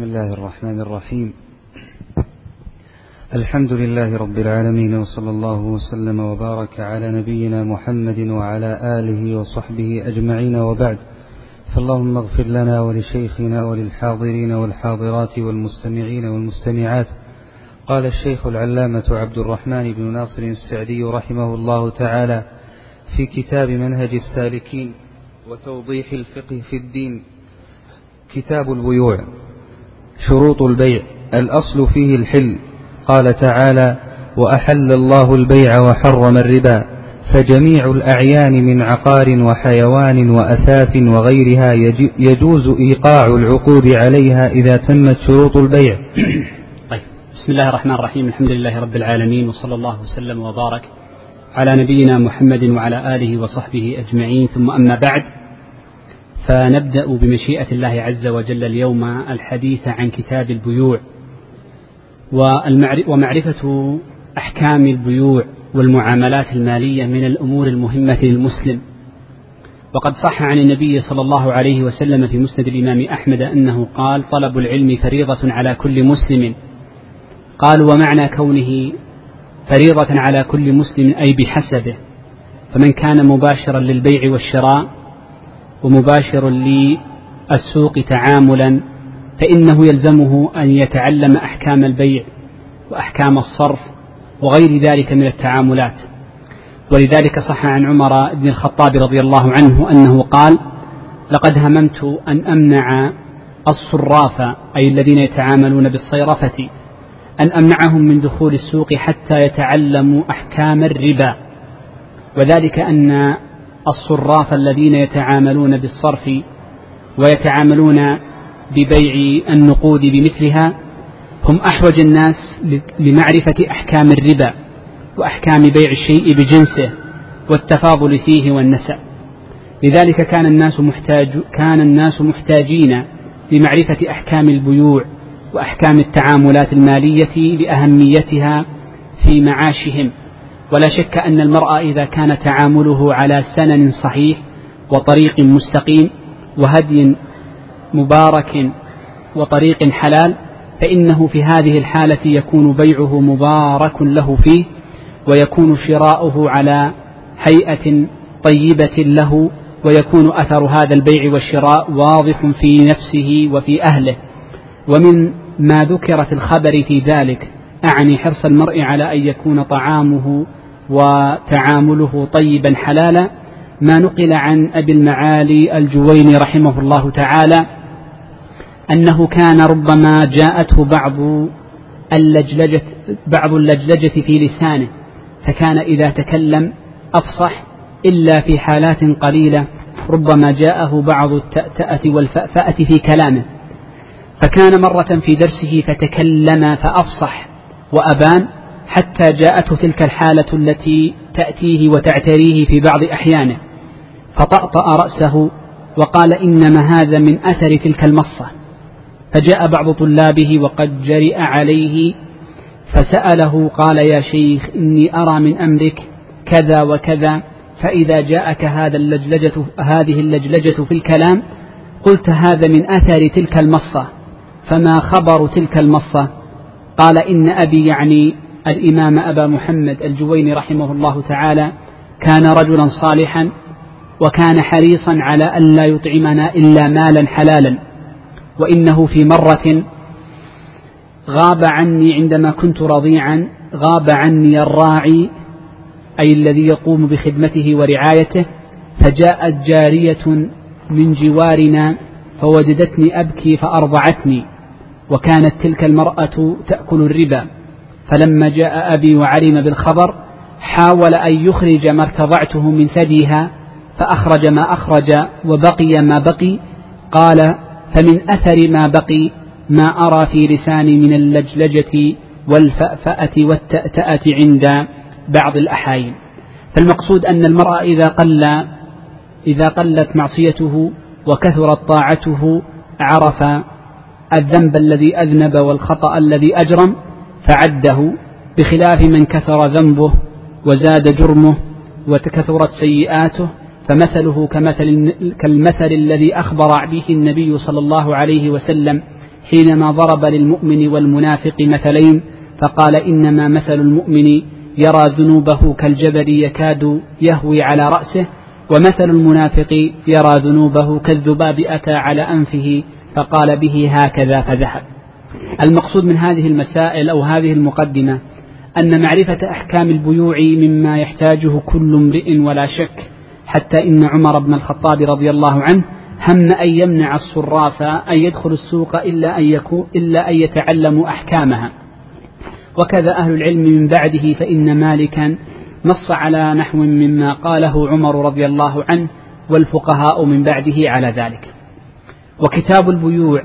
بسم الله الرحمن الرحيم. الحمد لله رب العالمين وصلى الله وسلم وبارك على نبينا محمد وعلى آله وصحبه أجمعين وبعد. فاللهم اغفر لنا ولشيخنا وللحاضرين والحاضرات والمستمعين والمستمعات. قال الشيخ العلامة عبد الرحمن بن ناصر السعدي رحمه الله تعالى في كتاب منهج السالكين وتوضيح الفقه في الدين. كتاب البيوع. شروط البيع الأصل فيه الحل. قال تعالى وأحل الله البيع وحرم الربا فجميع الأعيان من عقار وحيوان وأثاث وغيرها يجوز إيقاع العقود عليها إذا تمت شروط البيع. طيب بسم الله الرحمن الرحيم الحمد لله رب العالمين وصلى الله وسلم وبارك على نبينا محمد وعلى آله وصحبه أجمعين. ثم أما بعد فنبدأ بمشيئة الله عز وجل اليوم الحديث عن كتاب البيوع ومعرفة أحكام البيوع والمعاملات المالية من الأمور المهمة للمسلم. وقد صح عن النبي صلى الله عليه وسلم في مسند الإمام أحمد أنه قال طلب العلم فريضة على كل مسلم. قال ومعنى كونه فريضة على كل مسلم أي بحسبه. فمن كان مباشرا للبيع والشراء ومباشر للسوق تعاملا فإنه يلزمه أن يتعلم أحكام البيع وأحكام الصرف وغير ذلك من التعاملات. ولذلك صح عن عمر بن الخطاب رضي الله عنه أنه قال لقد هممت أن أمنع الصراف أي الذين يتعاملون بالصيرفة أن أمنعهم من دخول السوق حتى يتعلموا أحكام الربا. وذلك أن الصراف الذين يتعاملون بالصرف ويتعاملون ببيع النقود بمثلها هم أحوج الناس لمعرفة أحكام الربا وأحكام بيع الشيء بجنسه والتفاضل فيه والنسأ لذلك كان الناس محتاج كان الناس محتاجين لمعرفة أحكام البيوع وأحكام التعاملات المالية لأهميتها في معاشهم. ولا شك أن المرأة إذا كان تعامله على سنن صحيح وطريق مستقيم وهدي مبارك وطريق حلال فإنه في هذه الحالة يكون بيعه مبارك له فيه ويكون شراؤه على هيئة طيبة له ويكون أثر هذا البيع والشراء واضح في نفسه وفي أهله. ومن ما ذكر في الخبر في ذلك أعني حرص المرء على أن يكون طعامه وتعامله طيبا حلالا. ما نقل عن أبي المعالي الجويني رحمه الله تعالى أنه كان ربما جاءته بعض اللجلجة بعض اللجلجة في لسانه فكان إذا تكلم أفصح إلا في حالات قليلة ربما جاءه بعض التأتأة والفأفأة في كلامه. فكان مرة في درسه فتكلم فأفصح وأبان حتى جاءته تلك الحالة التي تأتيه وتعتريه في بعض أحيانه فطأطأ رأسه وقال إنما هذا من أثر تلك المصة. فجاء بعض طلابه وقد جرئ عليه فسأله قال يا شيخ إني أرى من أمرك كذا وكذا فإذا جاءك هذا اللجلجة هذه اللجلجة في الكلام قلت هذا من أثر تلك المصة فما خبر تلك المصة؟ قال إن أبي يعني الإمام أبا محمد الجويني رحمه الله تعالى كان رجلا صالحا وكان حريصا على أن لا يطعمنا إلا مالا حلالا وإنه في مرة غاب عني عندما كنت رضيعا غاب عني الراعي أي الذي يقوم بخدمته ورعايته فجاءت جارية من جوارنا فوجدتني أبكي فأرضعتني وكانت تلك المرأة تأكل الربا. فلما جاء أبي وعلم بالخبر حاول أن يخرج ما ارتضعته من ثديها فأخرج ما أخرج وبقي ما بقي. قال فمن أثر ما بقي ما أرى في لساني من اللجلجة والفأفأة والتأتأة عند بعض الأحايين فالمقصود أن المرأة إذا قل إذا قلت معصيته وكثرت طاعته عرف الذنب الذي أذنب والخطأ الذي أجرم. فعده بخلاف من كثر ذنبه وزاد جرمه وكثرت سيئاته فمثله كمثل كالمثل الذي أخبر به النبي صلى الله عليه وسلم حينما ضرب للمؤمن والمنافق مثلين فقال إنما مثل المؤمن يرى ذنوبه كالجبل يكاد يهوي على رأسه ومثل المنافق يرى ذنوبه كالذباب أتى على أنفه فقال به هكذا فذهب. المقصود من هذه المسائل أو هذه المقدمة أن معرفة أحكام البيوع مما يحتاجه كل امرئ ولا شك حتى إن عمر بن الخطاب رضي الله عنه هم أن يمنع الصراف أن يدخل السوق إلا أن, يكون إلا أن يتعلموا أحكامها. وكذا أهل العلم من بعده فإن مالكا نص على نحو مما قاله عمر رضي الله عنه والفقهاء من بعده على ذلك. وكتاب البيوع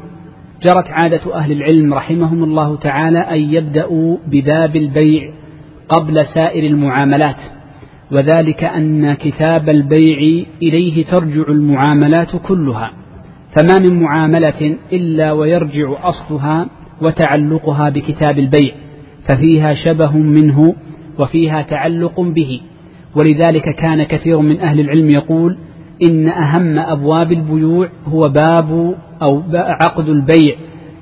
جرت عادة أهل العلم رحمهم الله تعالى أن يبدأوا بباب البيع قبل سائر المعاملات وذلك أن كتاب البيع إليه ترجع المعاملات كلها فما من معاملة إلا ويرجع أصلها وتعلقها بكتاب البيع ففيها شبه منه وفيها تعلق به ولذلك كان كثير من أهل العلم يقول إن أهم أبواب البيوع هو باب أو عقد البيع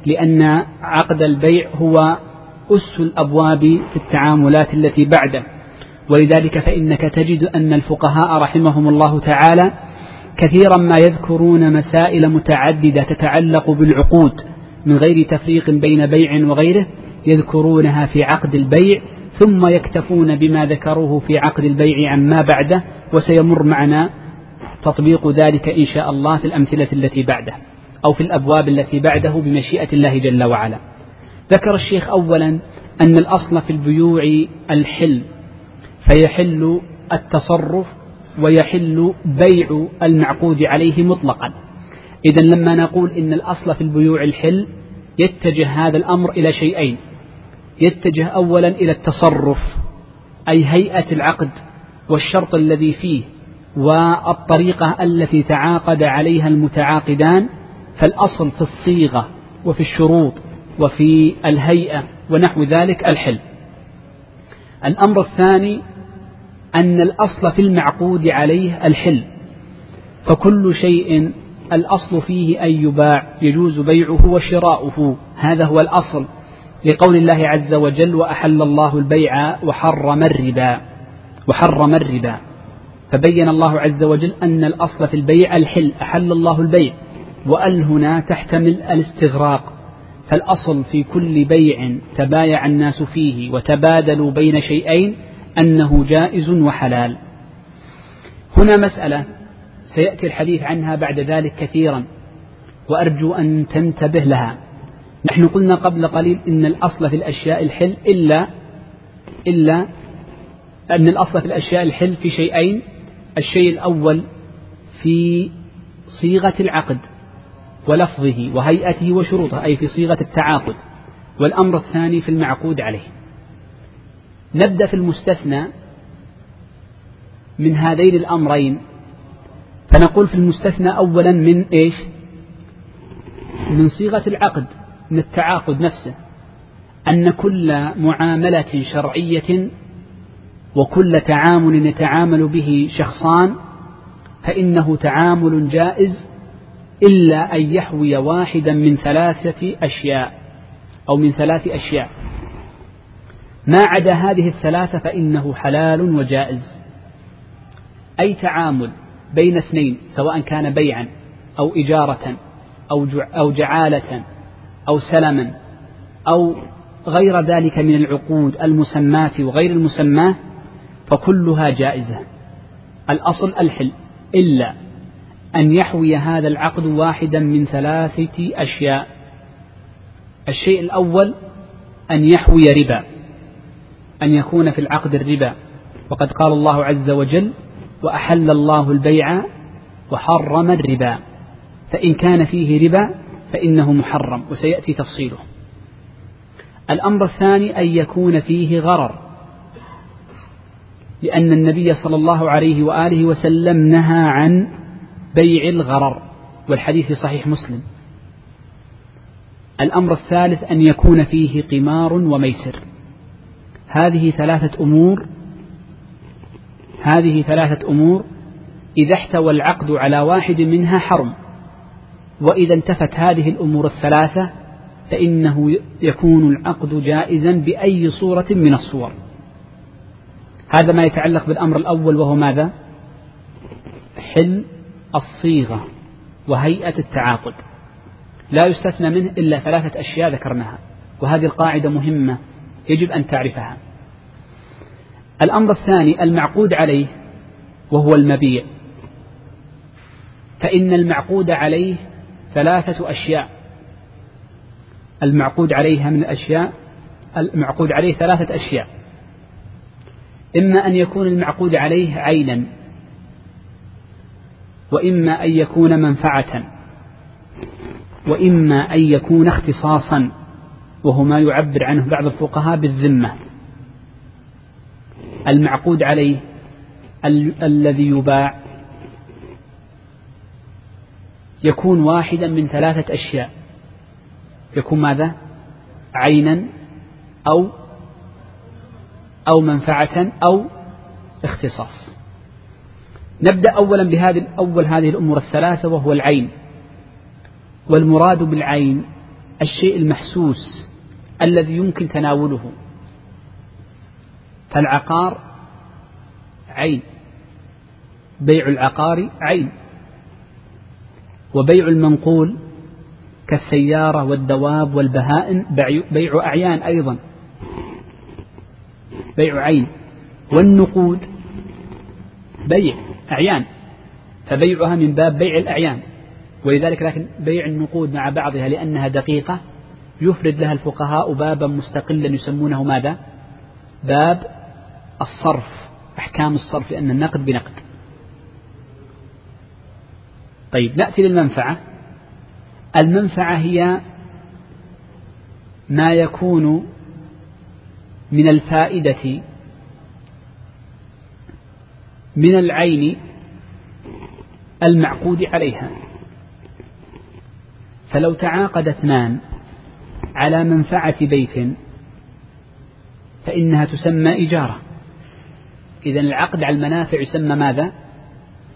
لأن عقد البيع هو أس الأبواب في التعاملات التي بعده. ولذلك فإنك تجد أن الفقهاء رحمهم الله تعالى كثيرا ما يذكرون مسائل متعددة تتعلق بالعقود من غير تفريق بين بيع وغيره يذكرونها في عقد البيع ثم يكتفون بما ذكروه في عقد البيع عما بعده وسيمر معنا تطبيق ذلك إن شاء الله في الأمثلة التي بعده أو في الأبواب التي بعده بمشيئة الله جل وعلا. ذكر الشيخ أولا أن الأصل في البيوع الحل فيحل التصرف ويحل بيع المعقود عليه مطلقا. إذا لما نقول إن الأصل في البيوع الحل يتجه هذا الأمر إلى شيئين. يتجه أولا إلى التصرف أي هيئة العقد والشرط الذي فيه والطريقة التي تعاقد عليها المتعاقدان فالأصل في الصيغة وفي الشروط وفي الهيئة ونحو ذلك الحل. الأمر الثاني أن الأصل في المعقود عليه الحل. فكل شيء الأصل فيه أن يباع يجوز بيعه وشراؤه. هذا هو الأصل لقول الله عز وجل وأحل الله البيع وحرم الربا. وحرم الربا. فبين الله عز وجل أن الأصل في البيع الحل أحل الله البيع وأل هنا تحتمل الاستغراق. فالأصل في كل بيع تبايع الناس فيه وتبادلوا بين شيئين أنه جائز وحلال. هنا مسألة سيأتي الحديث عنها بعد ذلك كثيرا وأرجو أن تنتبه لها. نحن قلنا قبل قليل إن الأصل في الأشياء الحل إلا إلا أن الأصل في الأشياء الحل في شيئين الشيء الأول في صيغة العقد ولفظه وهيئته وشروطه أي في صيغة التعاقد. والأمر الثاني في المعقود عليه. نبدأ في المستثنى من هذين الأمرين. فنقول في المستثنى أولا من إيش؟ من صيغة العقد من التعاقد نفسه. أن كل معاملة شرعية وكل تعامل يتعامل به شخصان فإنه تعامل جائز إلا أن يحوي واحدا من ثلاثة أشياء أو من ثلاث أشياء. ما عدا هذه الثلاثة فإنه حلال وجائز. أي تعامل بين اثنين سواء كان بيعا أو إجارة أو أو جعالة أو سلما أو غير ذلك من العقود المسماة وغير المسماة فكلها جائزة. الأصل الحل. إلا أن يحوي هذا العقد واحدا من ثلاثة أشياء. الشيء الأول أن يحوي ربا. أن يكون في العقد الربا. وقد قال الله عز وجل وأحل الله البيع وحرم الربا. فإن كان فيه ربا فإنه محرم. وسيأتي تفصيله. الأمر الثاني أن يكون فيه غرر. لأن النبي صلى الله عليه وآله وسلم نهى عن بيع الغرر والحديث في صحيح مسلم. الأمر الثالث أن يكون فيه قمار وميسر. هذه ثلاثة أمور هذه ثلاثة أمور إذا احتوى العقد على واحد منها حرم. وإذا انتفت هذه الأمور الثلاثة فإنه يكون العقد جائزا بأي صورة من الصور. هذا ما يتعلق بالأمر الأول وهو ماذا؟ حل الصيغة وهيئة التعاقد. لا يستثنى منه إلا ثلاثة أشياء ذكرناها وهذه القاعدة مهمة يجب أن تعرفها. الأمر الثاني المعقود عليه وهو المبيع. فإن المعقود عليه ثلاثة أشياء. المعقود عليها من الأشياء المعقود عليه ثلاثة أشياء. إما أن يكون المعقود عليه عينا وإما أن يكون منفعة وإما أن يكون اختصاصا وهو ما يعبر عنه بعض الفقهاء بالذمة المعقود عليه ال- الذي يباع يكون واحدا من ثلاثة أشياء يكون ماذا؟ عينا أو أو منفعة أو اختصاص. نبدأ أولا بهذه أول هذه الأمور الثلاثة وهو العين. والمراد بالعين الشيء المحسوس الذي يمكن تناوله. فالعقار عين. بيع العقار عين. وبيع المنقول كالسيارة والدواب والبهائم بيع أعيان أيضا. بيع عين والنقود بيع أعيان فبيعها من باب بيع الأعيان ولذلك لكن بيع النقود مع بعضها لأنها دقيقة يفرد لها الفقهاء بابا مستقلا يسمونه ماذا؟ باب الصرف أحكام الصرف لأن النقد بنقد طيب نأتي للمنفعة المنفعة هي ما يكون من الفائدة من العين المعقود عليها. فلو تعاقد اثنان على منفعة بيت فإنها تسمى إجارة. إذا العقد على المنافع يسمى ماذا؟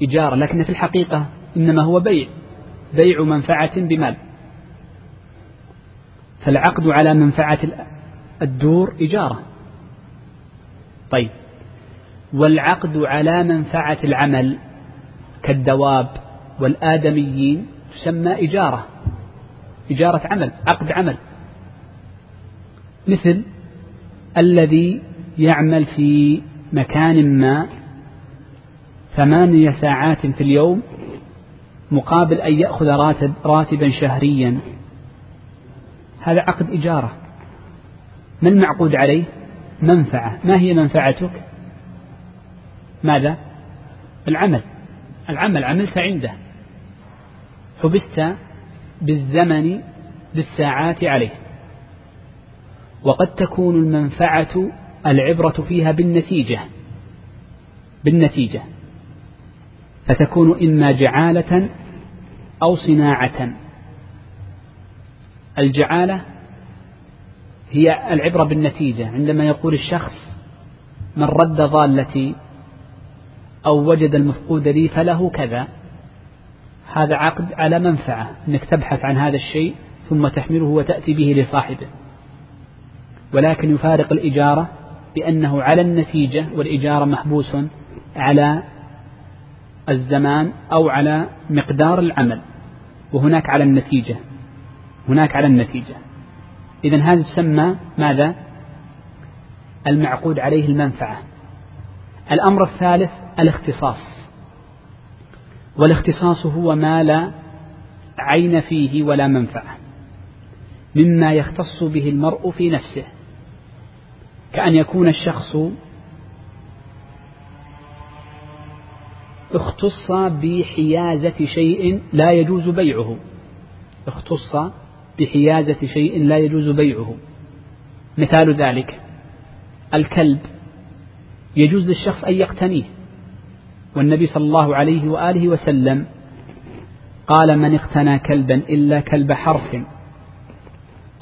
إجارة. لكن في الحقيقة إنما هو بيع بيع منفعة بمال. فالعقد على منفعة الدور إجارة. طيب. والعقد على منفعة العمل كالدواب والآدميين تسمى إجارة إجارة عمل عقد عمل. مثل الذي يعمل في مكان ما ثمانية ساعات في اليوم مقابل أن يأخذ راتب راتبا شهريا. هذا عقد إجارة. ما المعقود عليه؟ منفعة. ما هي منفعتك؟ ماذا؟ العمل. العمل عملت عنده. حبست بالزمن بالساعات عليه. وقد تكون المنفعة العبرة فيها بالنتيجة. بالنتيجة. فتكون إما جعالة أو صناعة. الجعالة هي العبرة بالنتيجة. عندما يقول الشخص من رد ضالتي أو وجد المفقود لي فله كذا هذا عقد على منفعة أنك تبحث عن هذا الشيء ثم تحمله وتأتي به لصاحبه. ولكن يفارق الإجارة بأنه على النتيجة والإجارة محبوس على الزمان أو على مقدار العمل. وهناك على النتيجة. هناك على النتيجة. إذا هذا تسمى ماذا؟ المعقود عليه المنفعة. الأمر الثالث الاختصاص. والاختصاص هو ما لا عين فيه ولا منفعة. مما يختص به المرء في نفسه. كأن يكون الشخص اختص بحيازة شيء لا يجوز بيعه. اختص بحيازة شيء لا يجوز بيعه. مثال ذلك الكلب. يجوز للشخص أن يقتنيه. والنبي صلى الله عليه وآله وسلم قال من اقتنى كلبا إلا كلب حرف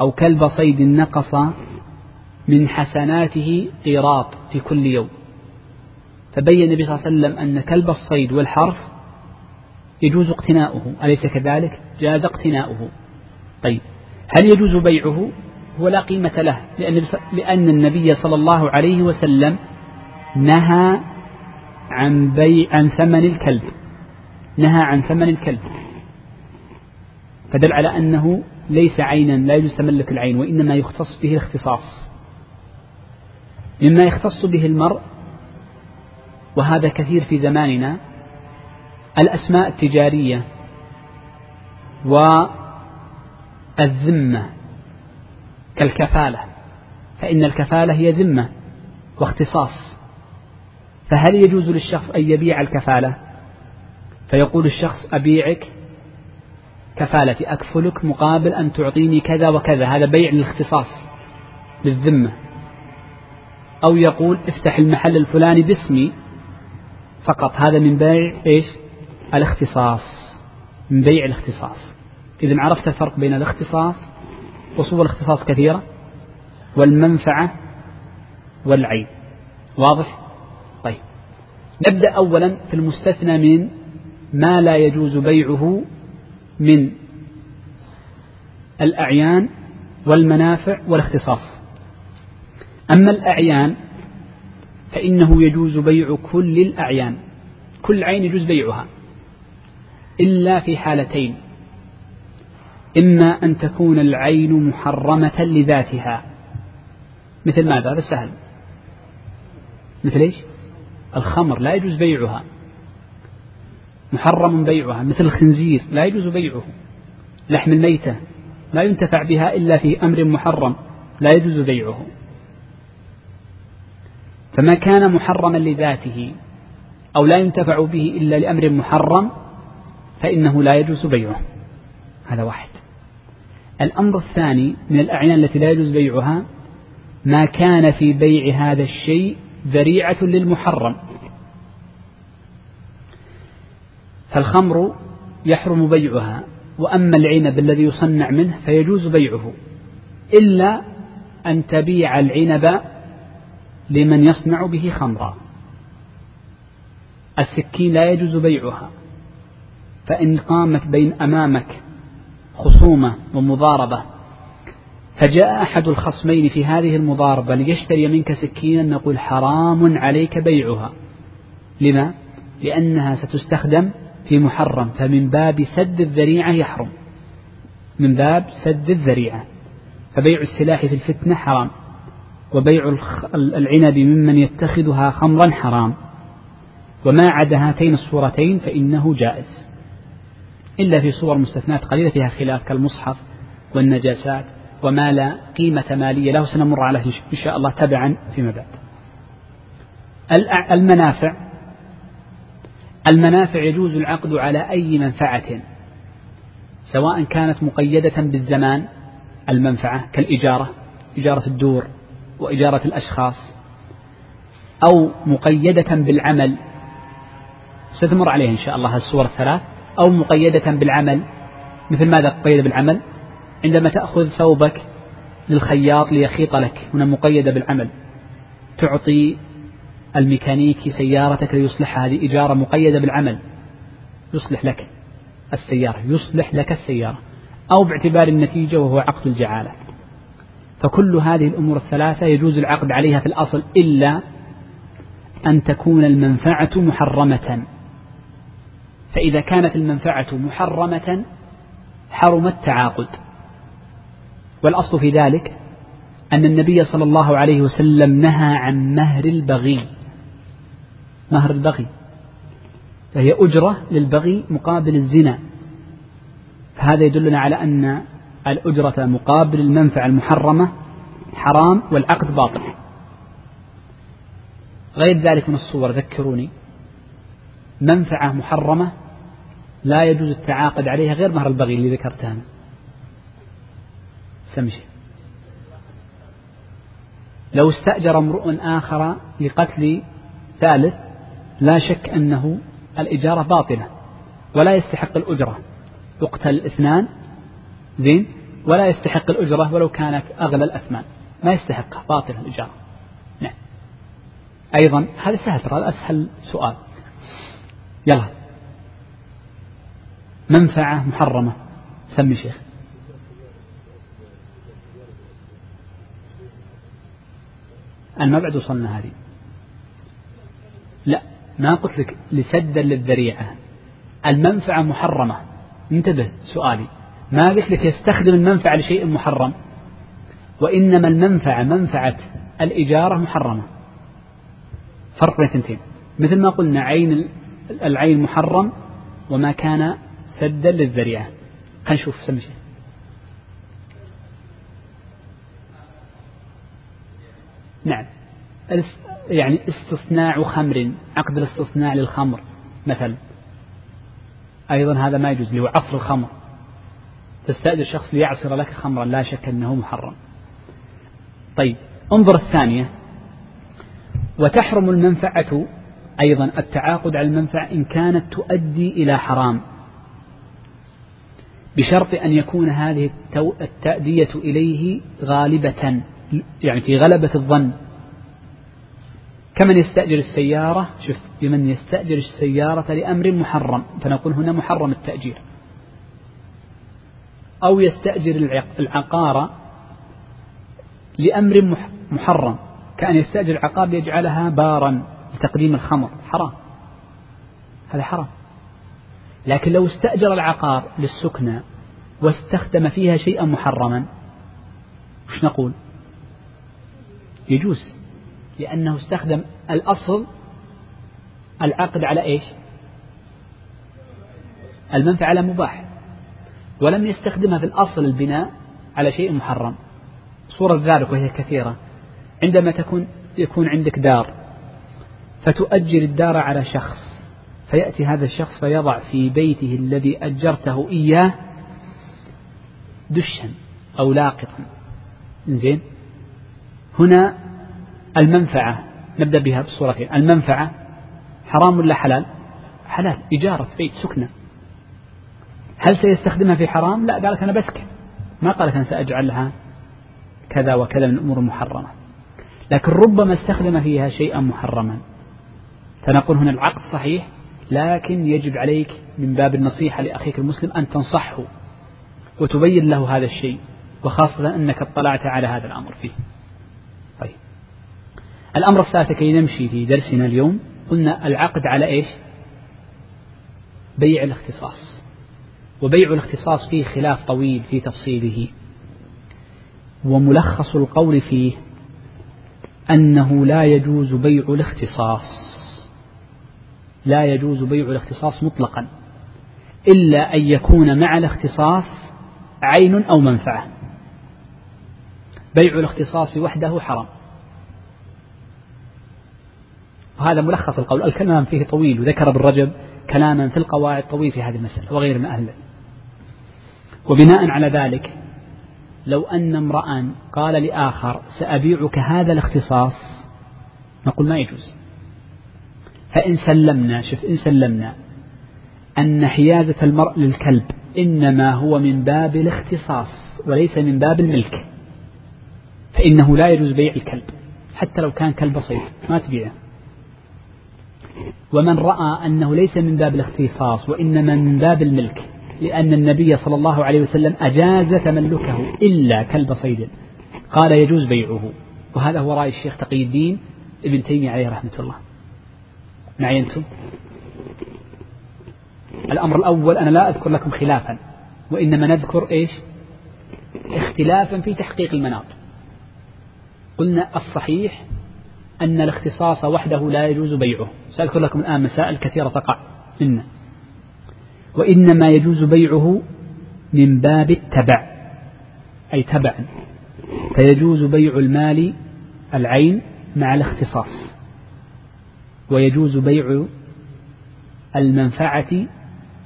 أو كلب صيد نقص من حسناته قيراط في كل يوم. فبين النبي صلى الله عليه وسلم أن كلب الصيد والحرف يجوز اقتناؤه. أليس كذلك؟ جاز اقتناؤه. طيب هل يجوز بيعه؟ هو لا قيمة له لأن, لأن النبي صلى الله عليه وسلم نهى عن بيع عن ثمن الكلب نهى عن ثمن الكلب. فدل على أنه ليس عينا لا يجوز تملك العين وإنما يختص به الاختصاص. مما يختص به المرء وهذا كثير في زماننا الأسماء التجارية والذمة كالكفالة فإن الكفالة هي ذمة واختصاص. فهل يجوز للشخص أن يبيع الكفالة؟ فيقول الشخص أبيعك كفالتي أكفلك مقابل أن تعطيني كذا وكذا. هذا بيع للاختصاص للذمة. أو يقول افتح المحل الفلاني باسمي فقط. هذا من بيع إيش؟ الاختصاص من بيع الاختصاص. إذا عرفت الفرق بين الاختصاص وصور الاختصاص كثيرة والمنفعة والعين واضح؟ طيب. نبدأ أولا في المستثنى من ما لا يجوز بيعه من الأعيان والمنافع والاختصاص. أما الأعيان فإنه يجوز بيع كل الأعيان. كل عين يجوز بيعها. إلا في حالتين. إما أن تكون العين محرمة لذاتها. مثل ماذا؟ هذا سهل. مثل إيش؟ الخمر لا يجوز بيعها. محرم بيعها. مثل الخنزير لا يجوز بيعه. لحم الميتة لا ينتفع بها إلا في أمر محرم لا يجوز بيعه. فما كان محرما لذاته أو لا ينتفع به إلا لأمر محرم فإنه لا يجوز بيعه. هذا واحد. الأمر الثاني من الأعيان التي لا يجوز بيعها ما كان في بيع هذا الشيء ذريعة للمحرم. فالخمر يحرم بيعها وأما العنب الذي يصنع منه فيجوز بيعه إلا أن تبيع العنب لمن يصنع به خمرا. السكين لا يجوز بيعها فإن قامت بين أمامك خصومة ومضاربة. فجاء أحد الخصمين في هذه المضاربة ليشتري منك سكينا نقول حرام عليك بيعها. لما؟ لأنها ستستخدم في محرم فمن باب سد الذريعة يحرم. من باب سد الذريعة. فبيع السلاح في الفتنة حرام وبيع العنب ممن يتخذها خمرا حرام. وما عدا هاتين الصورتين فإنه جائز. إلا في صور مستثنات قليلة فيها خلاف كالمصحف والنجاسات وما لا قيمة مالية له سنمر عليه إن شاء الله تبعا فيما بعد. المنافع المنافع يجوز العقد على أي منفعة سواء كانت مقيدة بالزمان المنفعة كالإجارة إجارة الدور وإجارة الأشخاص أو مقيدة بالعمل. ستمر عليه إن شاء الله الصور الثلاث. أو مقيدة بالعمل. مثل ماذا قيد بالعمل؟ عندما تأخذ ثوبك للخياط ليخيط لك هنا مقيدة بالعمل. تعطي الميكانيكي سيارتك ليصلحها هذه إجارة مقيدة بالعمل. يصلح لك السيارة يصلح لك السيارة. أو باعتبار النتيجة وهو عقد الجعالة. فكل هذه الأمور الثلاثة يجوز العقد عليها في الأصل إلا أن تكون المنفعة محرمة. فإذا كانت المنفعة محرمة حرم التعاقد والأصل في ذلك أن النبي صلى الله عليه وسلم نهى عن مهر البغي. مهر البغي. فهي أجرة للبغي مقابل الزنا. فهذا يدلنا على أن الأجرة مقابل المنفعة المحرمة حرام والعقد باطل. غير ذلك من الصور ذكروني. منفعة محرمة لا يجوز التعاقد عليها غير مهر البغي اللي ذكرته أنا. سمشي لو استأجر امرؤ آخر لقتل ثالث لا شك أنه الإجارة باطلة ولا يستحق الأجرة. يقتل اثنان زين ولا يستحق الأجرة ولو كانت أغلى الأثمان. ما يستحقها باطلة الإجارة. نعم. أيضا هذا سهل ترى أسهل سؤال. يلا. منفعة محرمة. سمي شيخ. أنا ما بعد وصلنا هذه. لا ما قلت لك لسدا للذريعة. المنفعة محرمة. انتبه سؤالي. ما قلت لك يستخدم المنفعة لشيء محرم؟ وإنما المنفعة منفعة الإجارة محرمة. فرق بين الثنتين مثل ما قلنا عين العين محرم وما كان سدا للذريعة خلينا نشوف سمي شيء. نعم. يعني استصناع خمر عقد الاستصناع للخمر مثلا. أيضا هذا ما يجوز هو عصر الخمر. تستأجر شخص ليعصر لك خمرا لا شك أنه محرم. طيب انظر الثانية. وتحرم المنفعة أيضا التعاقد على المنفعة إن كانت تؤدي إلى حرام. بشرط أن يكون هذه التأدية إليه غالبة يعني في غلبة الظن. كمن يستأجر السيارة؟ شوف بمن يستأجر السيارة لأمر محرم فنقول هنا محرم التأجير. أو يستأجر العقار لأمر محرم كأن يستأجر العقار ليجعلها بارا لتقديم الخمر. حرام. هذا حرام. لكن لو استأجر العقار للسكنى واستخدم فيها شيئا محرما وش نقول؟ يجوز لأنه استخدم الأصل العقد على إيش؟ المنفعة على مباح ولم يستخدمها في الأصل البناء على شيء محرم. صورة ذلك وهي كثيرة. عندما تكون يكون عندك دار فتؤجر الدار على شخص. فيأتي هذا الشخص فيضع في بيته الذي أجرته إياه دشا أو لاقطا. زين هنا المنفعة نبدأ بها بصورتين. المنفعة حرام ولا حلال؟ حلال. إجارة بيت سكنة. هل سيستخدمها في حرام؟ لا قال لك أنا بسكن. ما قال لك أنا سأجعلها كذا وكذا من الأمور المحرمة لكن ربما استخدم فيها شيئا محرما. فنقول هنا العقد صحيح لكن يجب عليك من باب النصيحة لأخيك المسلم أن تنصحه وتبين له هذا الشيء وخاصة أنك اطلعت على هذا الأمر فيه. طيب. الأمر الثالث كي نمشي في درسنا اليوم قلنا العقد على إيش؟ بيع الاختصاص. وبيع الاختصاص فيه خلاف طويل في تفصيله. وملخص القول فيه أنه لا يجوز بيع الاختصاص. لا يجوز بيع الاختصاص مطلقا إلا أن يكون مع الاختصاص عين أو منفعة. بيع الاختصاص وحده حرام. وهذا ملخص القول. الكلام فيه طويل وذكر ابن رجب كلاما في القواعد طويل في هذه المسألة وغير من أهل. وبناء على ذلك لو أن امرأ قال لآخر سأبيعك هذا الاختصاص نقول ما يجوز. فإن سلمنا شوف إن سلمنا أن حيازة المرء للكلب إنما هو من باب الاختصاص وليس من باب الملك فإنه لا يجوز بيع الكلب حتى لو كان كلب بسيط ما تبيعه. ومن رأى أنه ليس من باب الاختصاص وإنما من باب الملك لأن النبي صلى الله عليه وسلم أجاز تملكه إلا كلب صيد قال يجوز بيعه. وهذا هو رأي الشيخ تقي الدين ابن تيمية عليه رحمة الله. معي أنتم الأمر الأول أنا لا أذكر لكم خلافا وإنما نذكر إيش؟ اختلافا في تحقيق المناط. قلنا الصحيح أن الاختصاص وحده لا يجوز بيعه. سأذكر لكم الآن مسائل كثيرة تقع منا. وإنما يجوز بيعه من باب التبع أي تبعا. فيجوز بيع المال العين مع الاختصاص. ويجوز بيع المنفعة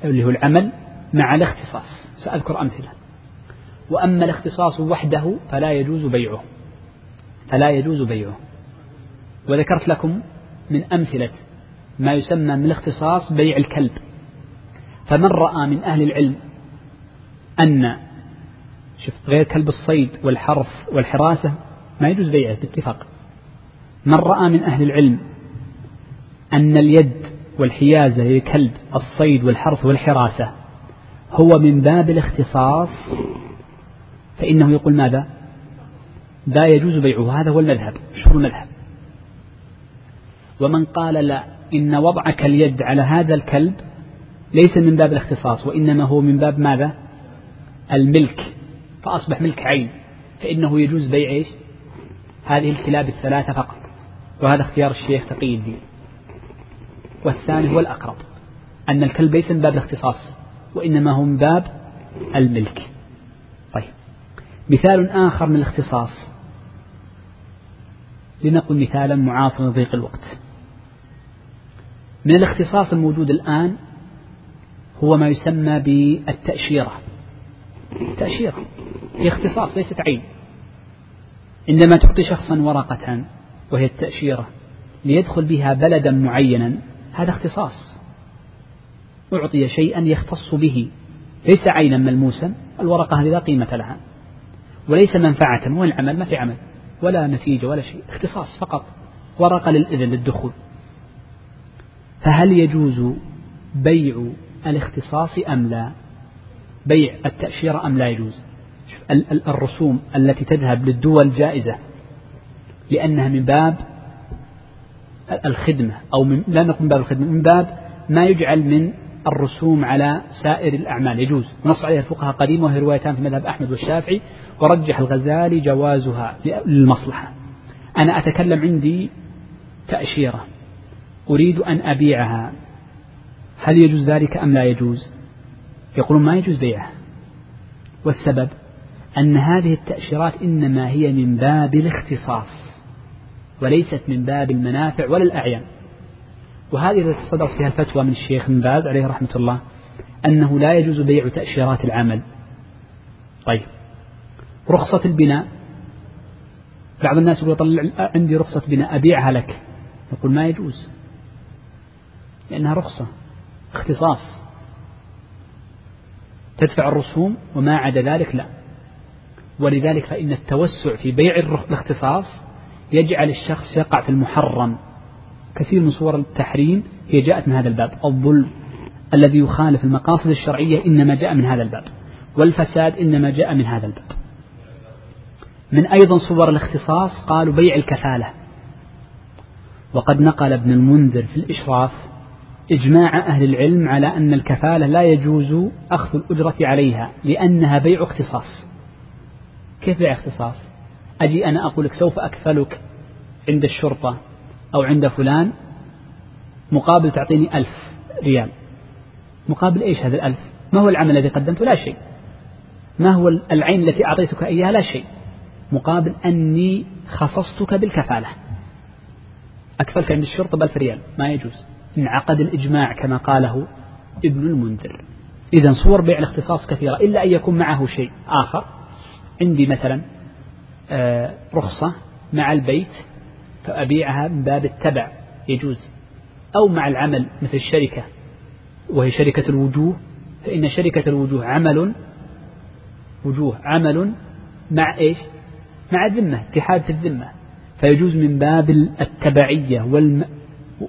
اللي هو العمل مع الاختصاص. سأذكر أمثلة. وأما الاختصاص وحده فلا يجوز بيعه. فلا يجوز بيعه. وذكرت لكم من أمثلة ما يسمى من الاختصاص بيع الكلب. فمن رأى من أهل العلم أن شوف غير كلب الصيد والحرث والحراسة ما يجوز بيعه باتفاق. من رأى من أهل العلم أن اليد والحيازة لكلب الصيد والحرث والحراسة هو من باب الاختصاص. فإنه يقول ماذا؟ لا يجوز بيعه. هذا هو المذهب شهر المذهب. ومن قال لا إن وضعك اليد على هذا الكلب ليس من باب الاختصاص وإنما هو من باب ماذا؟ الملك. فأصبح ملك عين. فإنه يجوز بيع إيش؟ هذه الكلاب الثلاثة فقط. وهذا اختيار الشيخ تقي الدين. والثاني هو الأقرب أن الكلب ليس من باب الاختصاص وإنما هو من باب الملك. طيب مثال آخر من الاختصاص. لنقل مثالا معاصرا لضيق الوقت. من الاختصاص الموجود الآن هو ما يسمى بالتأشيرة. تأشيرة هي اختصاص ليست عين. عندما تعطي شخصا ورقة وهي التأشيرة ليدخل بها بلدا معينا هذا اختصاص. أعطي شيئا يختص به. ليس عينا ملموسا الورقة هذه لا قيمة لها. وليس منفعة وين العمل ما في عمل. ولا نتيجة ولا شيء. اختصاص فقط. ورقة للإذن للدخول. فهل يجوز بيع الاختصاص أم لا؟ بيع التأشيرة أم لا يجوز؟ الرسوم التي تذهب للدول جائزة لأنها من باب الخدمة أو من لا نقول من باب الخدمة من باب ما يجعل من الرسوم على سائر الأعمال. يجوز. نص عليها الفقهاء قديما وهي روايتان في مذهب أحمد والشافعي. ورجح الغزالي جوازها للمصلحة. أنا أتكلم عندي تأشيرة. أريد أن أبيعها. هل يجوز ذلك أم لا يجوز؟ يقولون ما يجوز بيعها. والسبب أن هذه التأشيرات إنما هي من باب الاختصاص. وليست من باب المنافع ولا الأعيان. وهذه التي صدرت فيها الفتوى من الشيخ بن باز عليه رحمة الله أنه لا يجوز بيع تأشيرات العمل. طيب. رخصة البناء. بعض الناس يقول طلع عندي رخصة بناء أبيعها لك. نقول ما يجوز. لأنها رخصة. اختصاص. تدفع الرسوم وما عدا ذلك لا. ولذلك فإن التوسع في بيع الاختصاص يجعل الشخص يقع في المحرم. كثير من صور التحريم هي جاءت من هذا الباب. الظلم الذي يخالف المقاصد الشرعية إنما جاء من هذا الباب والفساد إنما جاء من هذا الباب. من أيضا صور الاختصاص قالوا بيع الكفالة. وقد نقل ابن المنذر في الإشراف إجماع أهل العلم على أن الكفالة لا يجوز أخذ الأجرة عليها لأنها بيع اختصاص. كيف بيع اختصاص؟ أجي أنا أقول لك سوف أكفلك عند الشرطة أو عند فلان مقابل تعطيني ألف ريال. مقابل إيش هذا الألف؟ ما هو العمل الذي قدمته؟ لا شيء. ما هو العين التي أعطيتك إياها؟ لا شيء. مقابل أني خصصتك بالكفالة. أكفلك عند الشرطة بألف ريال. ما يجوز. انعقد الإجماع كما قاله ابن المنذر. إذا صور بيع الاختصاص كثيرة إلا أن يكون معه شيء آخر. عندي مثلا رخصة مع البيت فأبيعها من باب التبع يجوز. أو مع العمل مثل الشركة وهي شركة الوجوه فإن شركة الوجوه عمل وجوه عمل مع إيش؟ مع الذمة اتحاد في الذمة. فيجوز من باب التبعية والم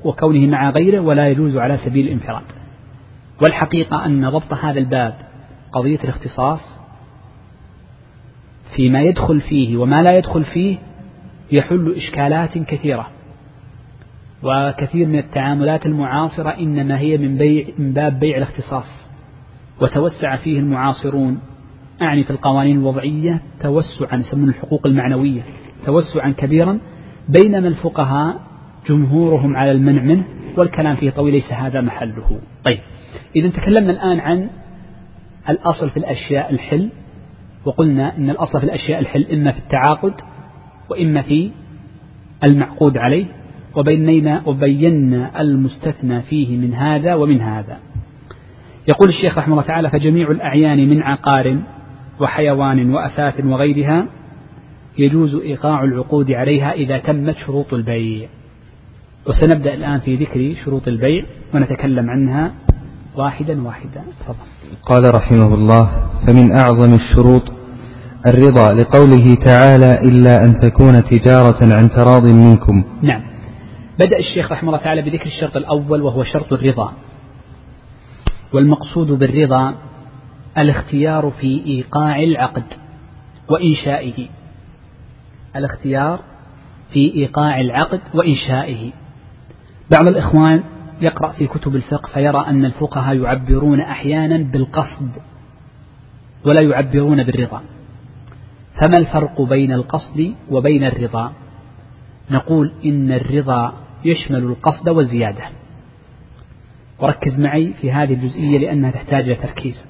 وكونه مع غيره ولا يجوز على سبيل الانفراد. والحقيقة أن ضبط هذا الباب قضية الاختصاص فيما يدخل فيه وما لا يدخل فيه يحل إشكالات كثيرة وكثير من التعاملات المعاصرة إنما هي من, بيع من باب بيع الاختصاص وتوسع فيه المعاصرون أعني في القوانين الوضعية توسعا يسمون الحقوق المعنوية توسعا كبيرا بينما الفقهاء جمهورهم على المنع منه والكلام فيه طويل ليس هذا محله. طيب إذا تكلمنا الآن عن الأصل في الأشياء الحل. وقلنا أن الأصل في الأشياء الحل إما في التعاقد وإما في المعقود عليه وبيننا وبينا المستثنى فيه من هذا ومن هذا. يقول الشيخ رحمه الله تعالى فجميع الأعيان من عقار وحيوان وأثاث وغيرها يجوز إيقاع العقود عليها إذا تمت شروط البيع. وسنبدأ الآن في ذكر شروط البيع ونتكلم عنها واحدا واحدا تفضل قال رحمه الله فمن أعظم الشروط الرضا لقوله تعالى إلا أن تكون تجارة عن تراض منكم. نعم. بدأ الشيخ رحمه الله تعالى بذكر الشرط الأول وهو شرط الرضا. والمقصود بالرضا الاختيار في إيقاع العقد وإنشائه. الاختيار في إيقاع العقد وإنشائه. بعض الإخوان يقرأ في كتب الفقه فيرى أن الفقهاء يعبرون أحيانا بالقصد ولا يعبرون بالرضا. فما الفرق بين القصد وبين الرضا؟ نقول إن الرضا يشمل القصد والزيادة. وركز معي في هذه الجزئية لأنها تحتاج إلى تركيز.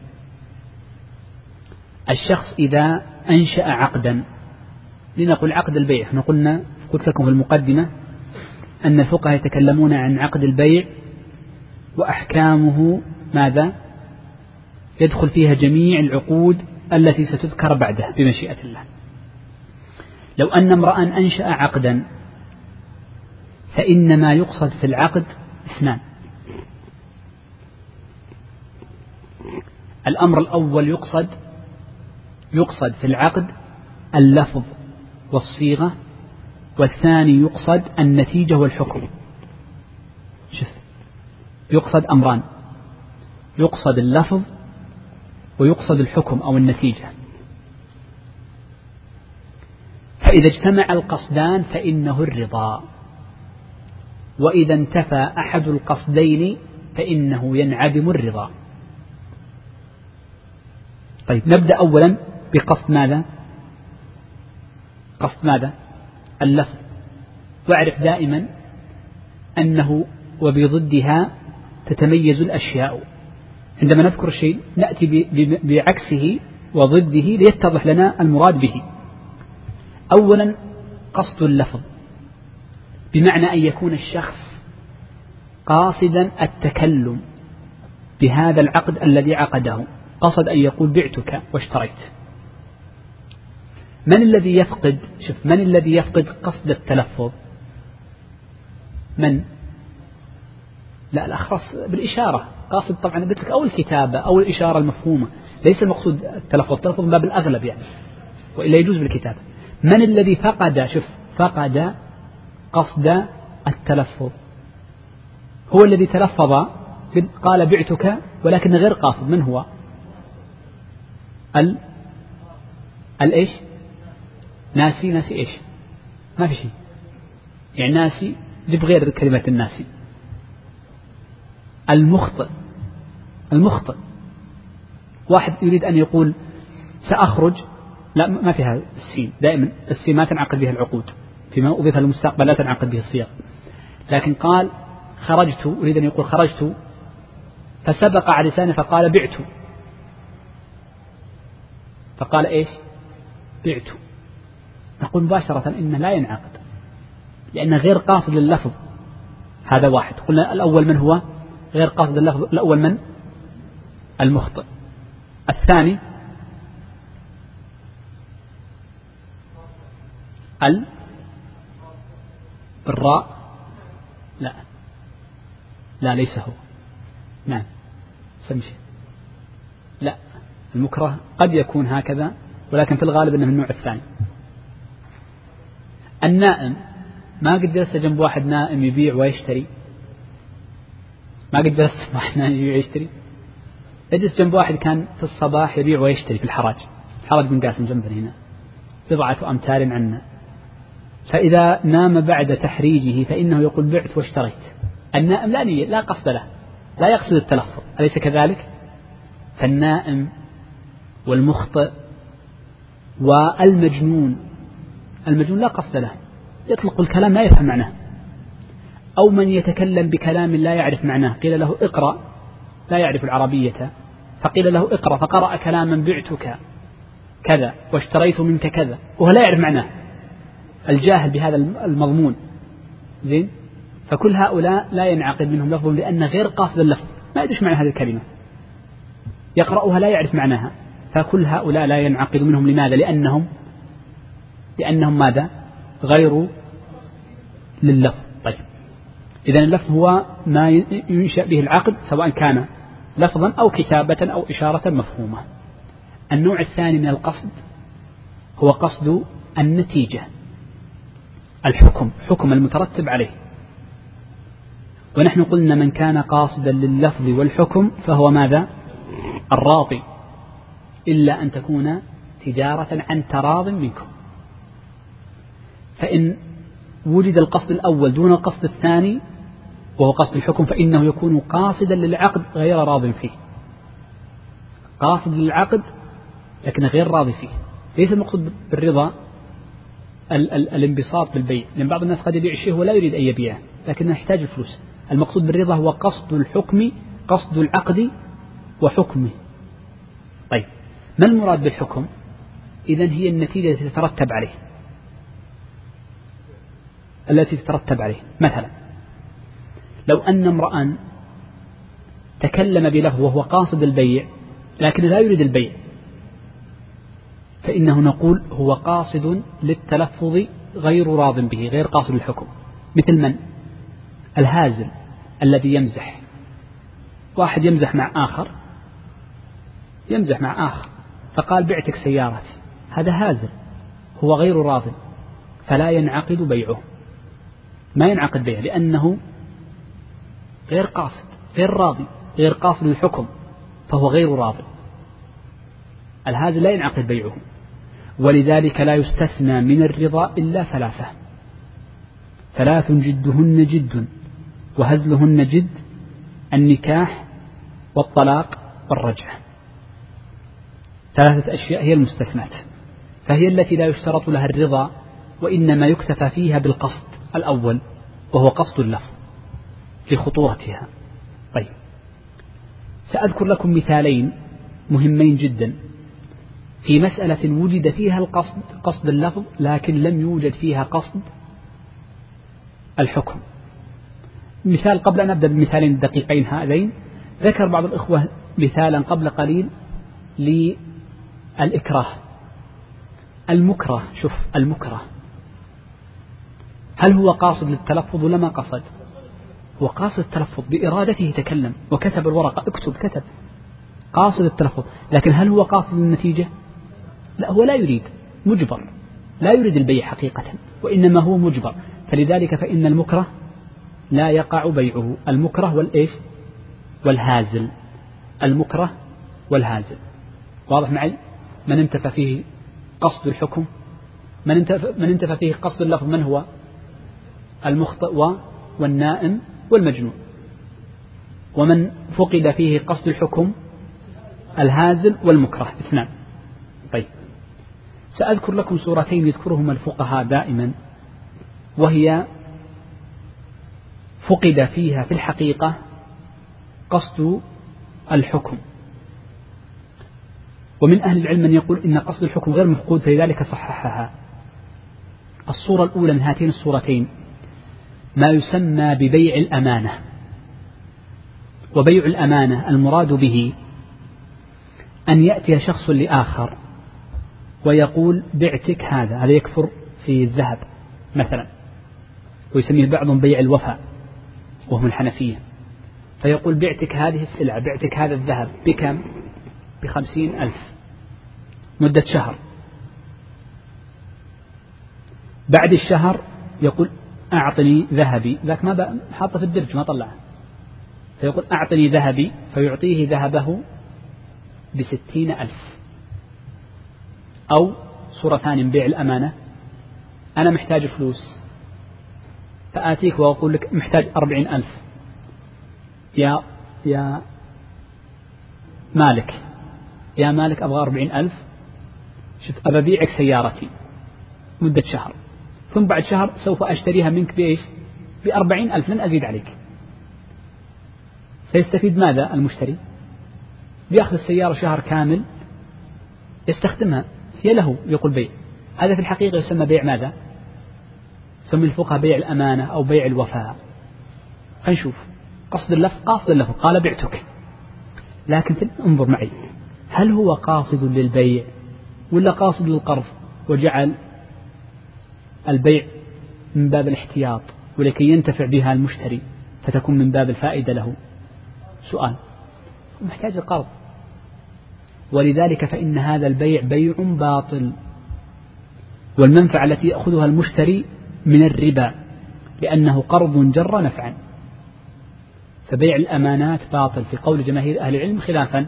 الشخص إذا أنشأ عقدا لنقل عقد البيع. إحنا قلنا قلت لكم في المقدمة أن الفقهاء يتكلمون عن عقد البيع وأحكامه ماذا؟ يدخل فيها جميع العقود التي ستذكر بعده بمشيئة الله. لو أن امرأ أنشأ عقدا فإن ما يقصد في العقد اثنان. الأمر الأول يقصد يقصد في العقد اللفظ والصيغة والثاني يقصد النتيجة والحكم. يقصد أمران. يقصد اللفظ ويقصد الحكم أو النتيجة. فإذا اجتمع القصدان فإنه الرضا. وإذا انتفى أحد القصدين فإنه ينعدم الرضا. طيب نبدأ أولا بقصد ماذا؟ قصد ماذا؟ اللفظ. واعرف دائما أنه وبضدها تتميز الأشياء. عندما نذكر شيء نأتي بعكسه وضده ليتضح لنا المراد به. أولا قصد اللفظ. بمعنى أن يكون الشخص قاصدا التكلم بهذا العقد الذي عقده. قصد أن يقول بعتك واشتريت. من الذي يفقد؟ شوف من الذي يفقد قصد التلفظ؟ من؟ لا الأخرس بالإشارة. قاصد طبعا قلت لك أو الكتابة أو الإشارة المفهومة. ليس المقصود التلفظ التلفظ باب الأغلب يعني وإلا يجوز بالكتابة. من الذي فقد شوف فقد قصد التلفظ؟ هو الذي تلفظ قال بعتك ولكن غير قاصد. من هو؟ ال الإيش ناسي ناسي إيش؟ ما في شيء. يعني ناسي جيب غير كلمة الناسي. المخطئ. المخطئ. واحد يريد أن يقول سأخرج. لا ما فيها السين. دائما السين ما تنعقد بها العقود. فيما أضيف للمستقبل لا تنعقد به الصيغ لكن قال خرجت أريد أن يقول خرجت فسبق على لسانه فقال بعت. فقال إيش؟ بعت. نقول مباشرة إنه لا ينعقد لأنه غير قاصد لللفظ. هذا واحد. قلنا الأول من هو؟ غير قاصد اللفظ الأول من؟ المخطئ. الثاني؟ ال؟ بالراء لا. لا ليس هو. نعم. سمشي لا. المكره قد يكون هكذا ولكن في الغالب إنه من النوع الثاني. النائم ما قد جلس جنب واحد نائم يبيع ويشتري. ما قد جلست واحد يبيع ويشتري. أجلس جنب واحد كان في الصباح يبيع ويشتري في الحراج. الحراج بن قاسم جنبنا هنا. بضعة أمتار عنا فإذا نام بعد تحريجه فإنه يقول بعت واشتريت. النائم لا نية لا قصد له. لا يقصد التلفظ. أليس كذلك؟ فالنائم والمخطئ والمجنون. المجنون لا قصد له. يطلق الكلام لا يفهم معناه. أو من يتكلم بكلام لا يعرف معناه. قيل له اقرأ لا يعرف العربية. فقيل له اقرأ فقرأ كلاما بعتك كذا واشتريت منك كذا وهو لا يعرف معناه. الجاهل بهذا المضمون. زين؟ فكل هؤلاء لا ينعقد منهم لفظ لأن غير قاصد اللفظ. ما يدري معنى هذه الكلمة. يقرأها لا يعرف معناها. فكل هؤلاء لا ينعقد منهم لماذا؟ لأنهم لأنهم ماذا؟ غير لللفظ. طيب. إذا اللفظ هو ما ينشأ به العقد سواء كان لفظا أو كتابة أو إشارة مفهومة. النوع الثاني من القصد هو قصد النتيجة الحكم حكم المترتب عليه. ونحن قلنا من كان قاصدا لللفظ والحكم فهو ماذا؟ الراضي. إلا أن تكون تجارة عن تراض منكم. فإن وجد القصد الأول دون القصد الثاني وهو قصد الحكم فإنه يكون قاصدا للعقد غير راض فيه. قاصد للعقد لكن غير راضي فيه. ليس المقصود بالرضا ال ال الانبساط بالبيع لأن بعض الناس قد يبيع الشيء ولا يريد أن يبيعه لكنه يحتاج الفلوس. المقصود بالرضا هو قصد الحكم قصد العقد وحكمه. طيب ما المراد بالحكم؟ إذا هي النتيجة التي تترتب عليه. التي تترتب عليه. مثلا لو أن امرأ تكلم بلفظ وهو قاصد البيع لكن لا يريد البيع فإنه نقول هو قاصد للتلفظ غير راض به غير قاصد الحكم. مثل من؟ الهازل الذي يمزح. واحد يمزح مع آخر يمزح مع آخر فقال بعتك سيارتي هذا هازل هو غير راض فلا ينعقد بيعه. ما ينعقد بيعه لأنه غير قاصد غير راضي غير قاصد الحكم فهو غير راض الهازل لا ينعقد بيعه؟ ولذلك لا يستثنى من الرضا إلا ثلاثة. ثلاث جدهن جد وهزلهن جد النكاح والطلاق والرجعة ثلاثة أشياء هي المستثنات فهي التي لا يشترط لها الرضا وإنما يكتفى فيها بالقصد. الأول وهو قصد اللفظ لخطورتها. طيب. سأذكر لكم مثالين مهمين جدا. في مسألة وجد فيها القصد قصد اللفظ لكن لم يوجد فيها قصد الحكم. مثال قبل أن أبدأ بالمثالين الدقيقين هذين. ذكر بعض الإخوة مثالا قبل قليل للإكراه. المكره شوف المكره. هل هو قاصد للتلفظ ولا ما قصد؟ هو قاصد التلفظ بإرادته تكلم وكتب الورقة اكتب كتب. قاصد التلفظ. لكن هل هو قاصد النتيجة؟ لا هو لا يريد. مجبر. لا يريد البيع حقيقة وإنما هو مجبر. فلذلك فإن المكره لا يقع بيعه. المكره والإيش؟ والهازل. المكره والهازل. واضح معي؟ من انتفى فيه قصد الحكم؟ من انتفى, من انتفى فيه قصد اللفظ من هو؟ المخطئ والنائم والمجنون. ومن فقد فيه قصد الحكم الهازل والمكره اثنان. طيب. سأذكر لكم سورتين يذكرهما الفقهاء دائما وهي فقد فيها في الحقيقة قصد الحكم. ومن أهل العلم من يقول إن قصد الحكم غير مفقود فلذلك صححها. الصورة الأولى من هاتين الصورتين ما يسمى ببيع الأمانة. وبيع الأمانة المراد به أن يأتي شخص لآخر ويقول بعتك هذا هذا يكثر في الذهب مثلا ويسميه بعضهم بيع الوفاء وهم الحنفية. فيقول بعتك هذه السلعة بعتك هذا الذهب بكم؟ بخمسين ألف. مدة شهر. بعد الشهر يقول أعطني ذهبي. ذاك ما حاطه في الدرج ما طلعه. فيقول أعطني ذهبي فيعطيه ذهبه بستين ألف. أو صورة ثانية بيع الأمانة. أنا محتاج فلوس. فآتيك وأقول لك محتاج أربعين ألف. يا يا مالك. يا مالك أبغى أربعين ألف. شوف أبى أبيعك سيارتي. مدة شهر. ثم بعد شهر سوف أشتريها منك بإيش؟ بأربعين ألف لن أزيد عليك. سيستفيد ماذا المشتري؟ بيأخذ السيارة شهر كامل يستخدمها هي له يقول بيع. هذا في الحقيقة يسمى بيع ماذا؟ يسمي الفقهاء بيع الأمانة أو بيع الوفاء. نشوف. قصد اللفظ قاصد اللفظ. قال بعتك. لكن انظر معي. هل هو قاصد للبيع ولا قاصد للقرض؟ وجعل البيع من باب الاحتياط ولكي ينتفع بها المشتري فتكون من باب الفائدة له. سؤال. محتاج القرض. ولذلك فإن هذا البيع بيع باطل. والمنفعة التي يأخذها المشتري من الربا لأنه قرض جر نفعا. فبيع الأمانات باطل في قول جماهير أهل العلم خلافا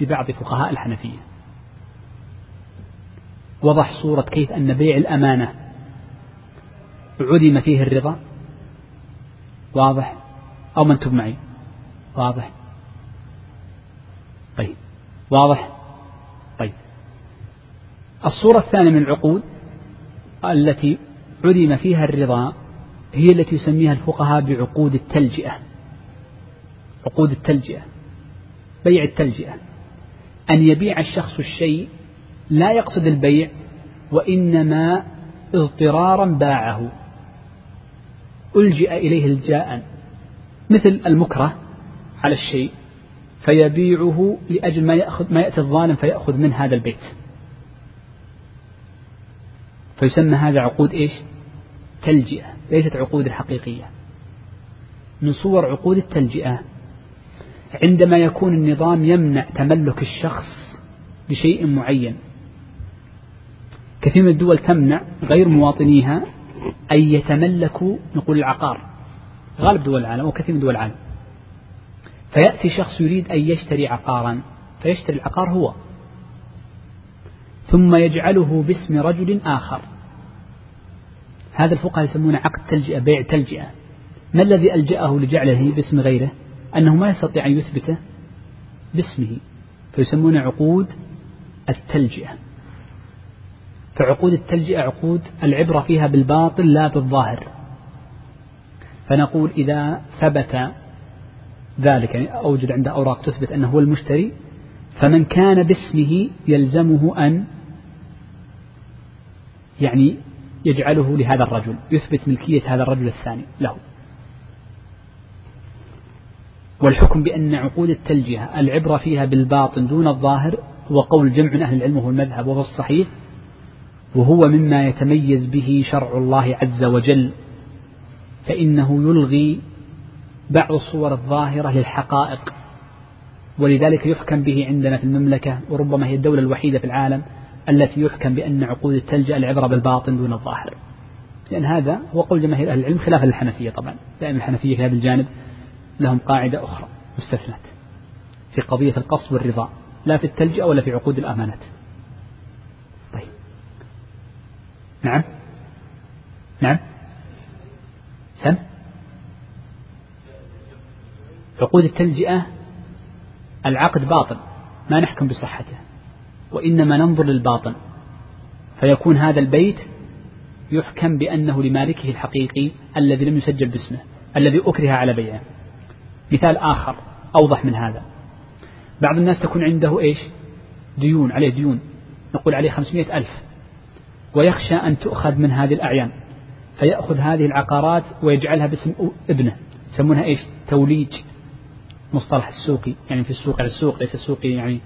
لبعض فقهاء الحنفية. وضح صورة كيف أن بيع الأمانة عدم فيه الرضا. واضح؟ أو من تب معي؟ واضح. طيب. واضح؟ طيب. الصورة الثانية من العقود التي علم فيها الرضا هي التي يسميها الفقهاء بعقود التلجئة. عقود التلجئة. بيع التلجئة. أن يبيع الشخص الشيء لا يقصد البيع وإنما اضطرارا باعه. ألجئ إليه الجاء مثل المكره على الشيء فيبيعه لأجل ما يأخذ ما يأتي الظالم فيأخذ من هذا البيت. فيسمى هذا عقود إيش؟ تلجئة ليست عقود حقيقية. من صور عقود التلجئة عندما يكون النظام يمنع تملك الشخص بشيء معين. كثير من الدول تمنع غير مواطنيها أن يتملكوا نقول العقار. غالب دول العالم أو كثير من دول العالم. فيأتي شخص يريد أن يشتري عقارا فيشتري العقار هو. ثم يجعله باسم رجل آخر. هذا الفقهاء يسمونه عقد تلجئة بيع تلجئة. ما الذي ألجأه لجعله باسم غيره؟ أنه ما يستطيع أن يثبته باسمه فيسمون عقود التلجئة. فعقود التلجئة عقود العبرة فيها بالباطل لا بالظاهر. فنقول إذا ثبت ذلك يعني أوجد عنده أوراق تثبت أنه هو المشتري فمن كان باسمه يلزمه أن يعني يجعله لهذا الرجل يثبت ملكية هذا الرجل الثاني له. والحكم بأن عقود التلجئة العبرة فيها بالباطن دون الظاهر هو قول جمع من أهل العلم وهو المذهب وهو الصحيح وهو مما يتميز به شرع الله عز وجل فإنه يلغي بعض الصور الظاهرة للحقائق ولذلك يحكم به عندنا في المملكة وربما هي الدولة الوحيدة في العالم التي يحكم بأن عقود التلجأ العبرة بالباطن دون الظاهر. لأن هذا هو قول جماهير أهل العلم خلاف الحنفية طبعا. دائما الحنفية في هذا الجانب لهم قاعدة أخرى مستثنت في قضية القصد والرضا لا في التلجأ ولا في عقود الأمانات طيب نعم. نعم. سم. عقود التلجئة العقد باطل ما نحكم بصحته وإنما ننظر للباطن. فيكون هذا البيت يحكم بأنه لمالكه الحقيقي الذي لم يسجل باسمه الذي أكره على بيعه. مثال آخر أوضح من هذا. بعض الناس تكون عنده إيش؟ ديون عليه ديون. نقول عليه خمسمائة ألف. ويخشى أن تؤخذ من هذه الأعيان فيأخذ هذه العقارات ويجعلها باسم ابنه يسمونها إيش توليج مصطلح السوقي يعني في السوق على السوق ليس السوقي يعني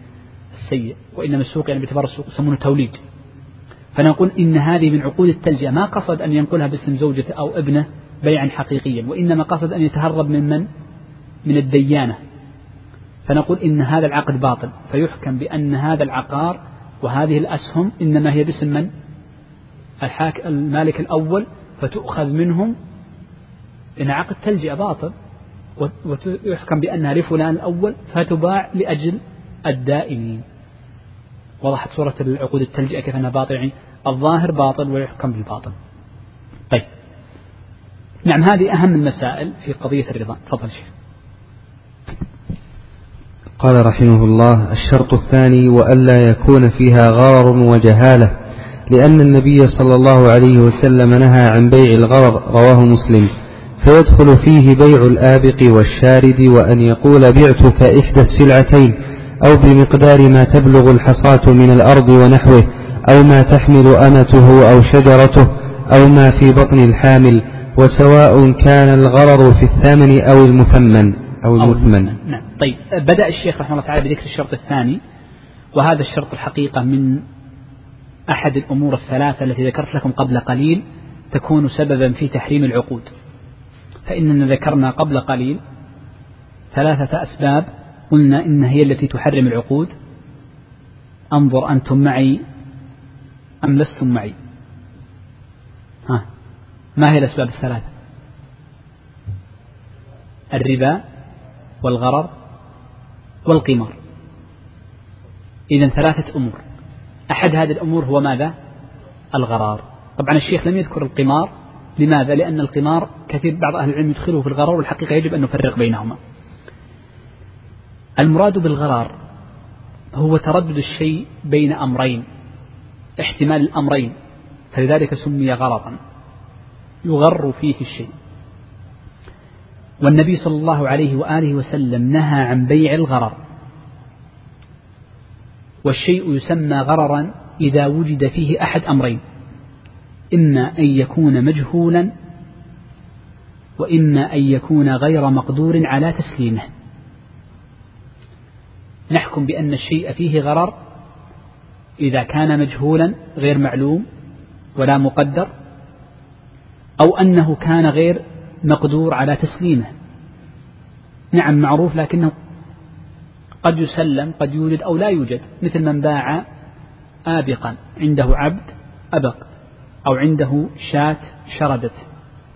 السيء وإنما السوق يعني باعتبار السوق يسمونه توليج فنقول إن هذه من عقود التلجئة ما قصد أن ينقلها باسم زوجته أو ابنه بيعا حقيقيا وإنما قصد أن يتهرب من من؟ من الديانة فنقول إن هذا العقد باطل فيحكم بأن هذا العقار وهذه الأسهم إنما هي باسم من؟ الحاك المالك الأول فتؤخذ منهم إن عقد تلجئة باطل ويحكم بأنها لفلان الأول فتباع لأجل الدائمين وضحت صورة العقود التلجئة كيف أنها باطل يعني الظاهر باطل ويحكم بالباطل. طيب. نعم هذه أهم المسائل في قضية الرضا. تفضل شيخ. قال رحمه الله الشرط الثاني وألا يكون فيها غرر وجهالة. لأن النبي صلى الله عليه وسلم نهى عن بيع الغرر رواه مسلم. فيدخل فيه بيع الآبق والشارد وأن يقول بعتك إحدى السلعتين أو بمقدار ما تبلغ الحصاة من الأرض ونحوه أو ما تحمل أمته أو شجرته أو ما في بطن الحامل وسواء كان الغرر في الثمن أو المثمن. أو المثمن. نعم. طيب بدأ الشيخ رحمه الله تعالى بذكر الشرط الثاني وهذا الشرط الحقيقة من أحد الأمور الثلاثة التي ذكرت لكم قبل قليل تكون سببا في تحريم العقود. فإننا ذكرنا قبل قليل ثلاثة أسباب قلنا إن هي التي تحرم العقود. أنظر أنتم معي أم لستم معي؟ ها ما هي الأسباب الثلاثة؟ الربا والغرر والقمار. إذا ثلاثة أمور. أحد هذه الأمور هو ماذا؟ الغرار. طبعا الشيخ لم يذكر القمار. لماذا؟ لأن القمار كثير بعض أهل العلم يدخله في الغرر والحقيقة يجب أن نفرق بينهما. المراد بالغرر هو تردد الشيء بين أمرين احتمال الأمرين. فلذلك سمي غررا. يغر فيه الشيء. والنبي صلى الله عليه وآله وسلم نهى عن بيع الغرر. والشيء يسمى غررا إذا وجد فيه أحد أمرين. إما أن يكون مجهولا وإما أن يكون غير مقدور على تسليمه. نحكم بأن الشيء فيه غرر إذا كان مجهولا غير معلوم ولا مقدر أو أنه كان غير مقدور على تسليمه. نعم معروف لكنه قد يسلم قد يوجد أو لا يوجد مثل من باع آبقا عنده عبد أبق أو عنده شاة شردت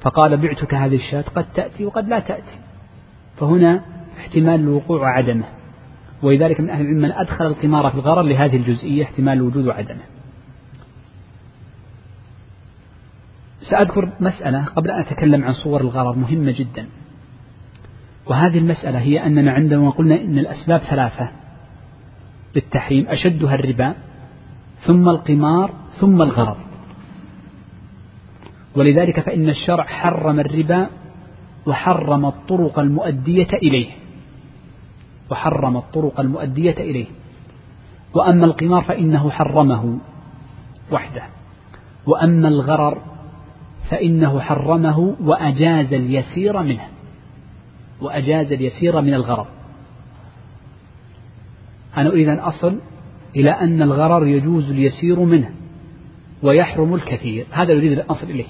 فقال بعتك هذه الشاة قد تأتي وقد لا تأتي. فهنا احتمال الوقوع وعدمه ولذلك من أهل العلم من أدخل القمار في الغرر لهذه الجزئية احتمال الوجود وعدمه سأذكر مسألة قبل أن أتكلم عن صور الغرر مهمة جدا. وهذه المسألة هي أننا عندما قلنا إن الأسباب ثلاثة للتحريم أشدها الربا ثم القمار ثم الغرر ولذلك فإن الشرع حرم الربا وحرم الطرق المؤدية إليه. وحرم الطرق المؤدية إليه. وأما القمار فإنه حرمه وحده. وأما الغرر فإنه حرمه وأجاز اليسير منه. وأجاز اليسير من الغرر. أنا أريد أن أصل إلى أن الغرر يجوز اليسير منه ويحرم الكثير. هذا يريد أن أصل إليه.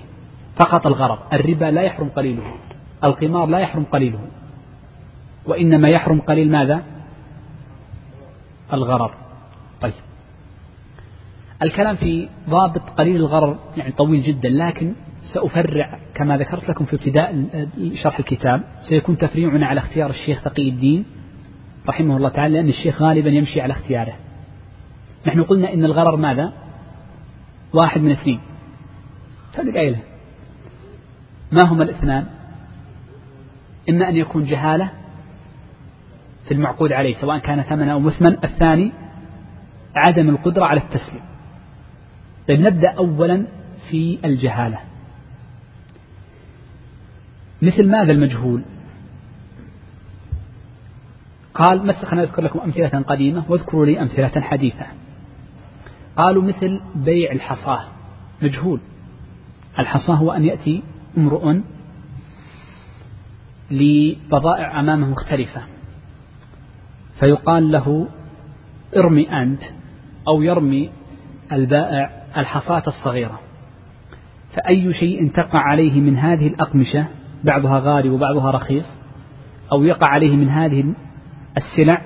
فقط الغرر. الربا لا يحرم قليله. القمار لا يحرم قليله. وإنما يحرم قليل ماذا؟ الغرر. طيب. الكلام في ضابط قليل الغرر يعني طويل جدا لكن سأفرع كما ذكرت لكم في ابتداء شرح الكتاب. سيكون تفريعنا على اختيار الشيخ تقي الدين رحمه الله تعالى لأن الشيخ غالبا يمشي على اختياره. نحن قلنا إن الغرر ماذا؟ واحد من اثنين. تلقى قايله ما هما الاثنان؟ إما أن يكون جهالة في المعقود عليه سواء كان ثمنا أو مثمن. الثاني عدم القدرة على التسليم. طيب نبدأ أولا في الجهالة. مثل ماذا المجهول؟ قال مثل خلينا أذكر لكم أمثلة قديمة واذكروا لي أمثلة حديثة. قالوا مثل بيع الحصاة. مجهول. الحصاة هو أن يأتي امرؤ لبضائع أمامه مختلفة. فيقال له ارمي أنت أو يرمي البائع الحصاة الصغيرة. فأي شيء تقع عليه من هذه الأقمشة بعضها غالي وبعضها رخيص أو يقع عليه من هذه السلع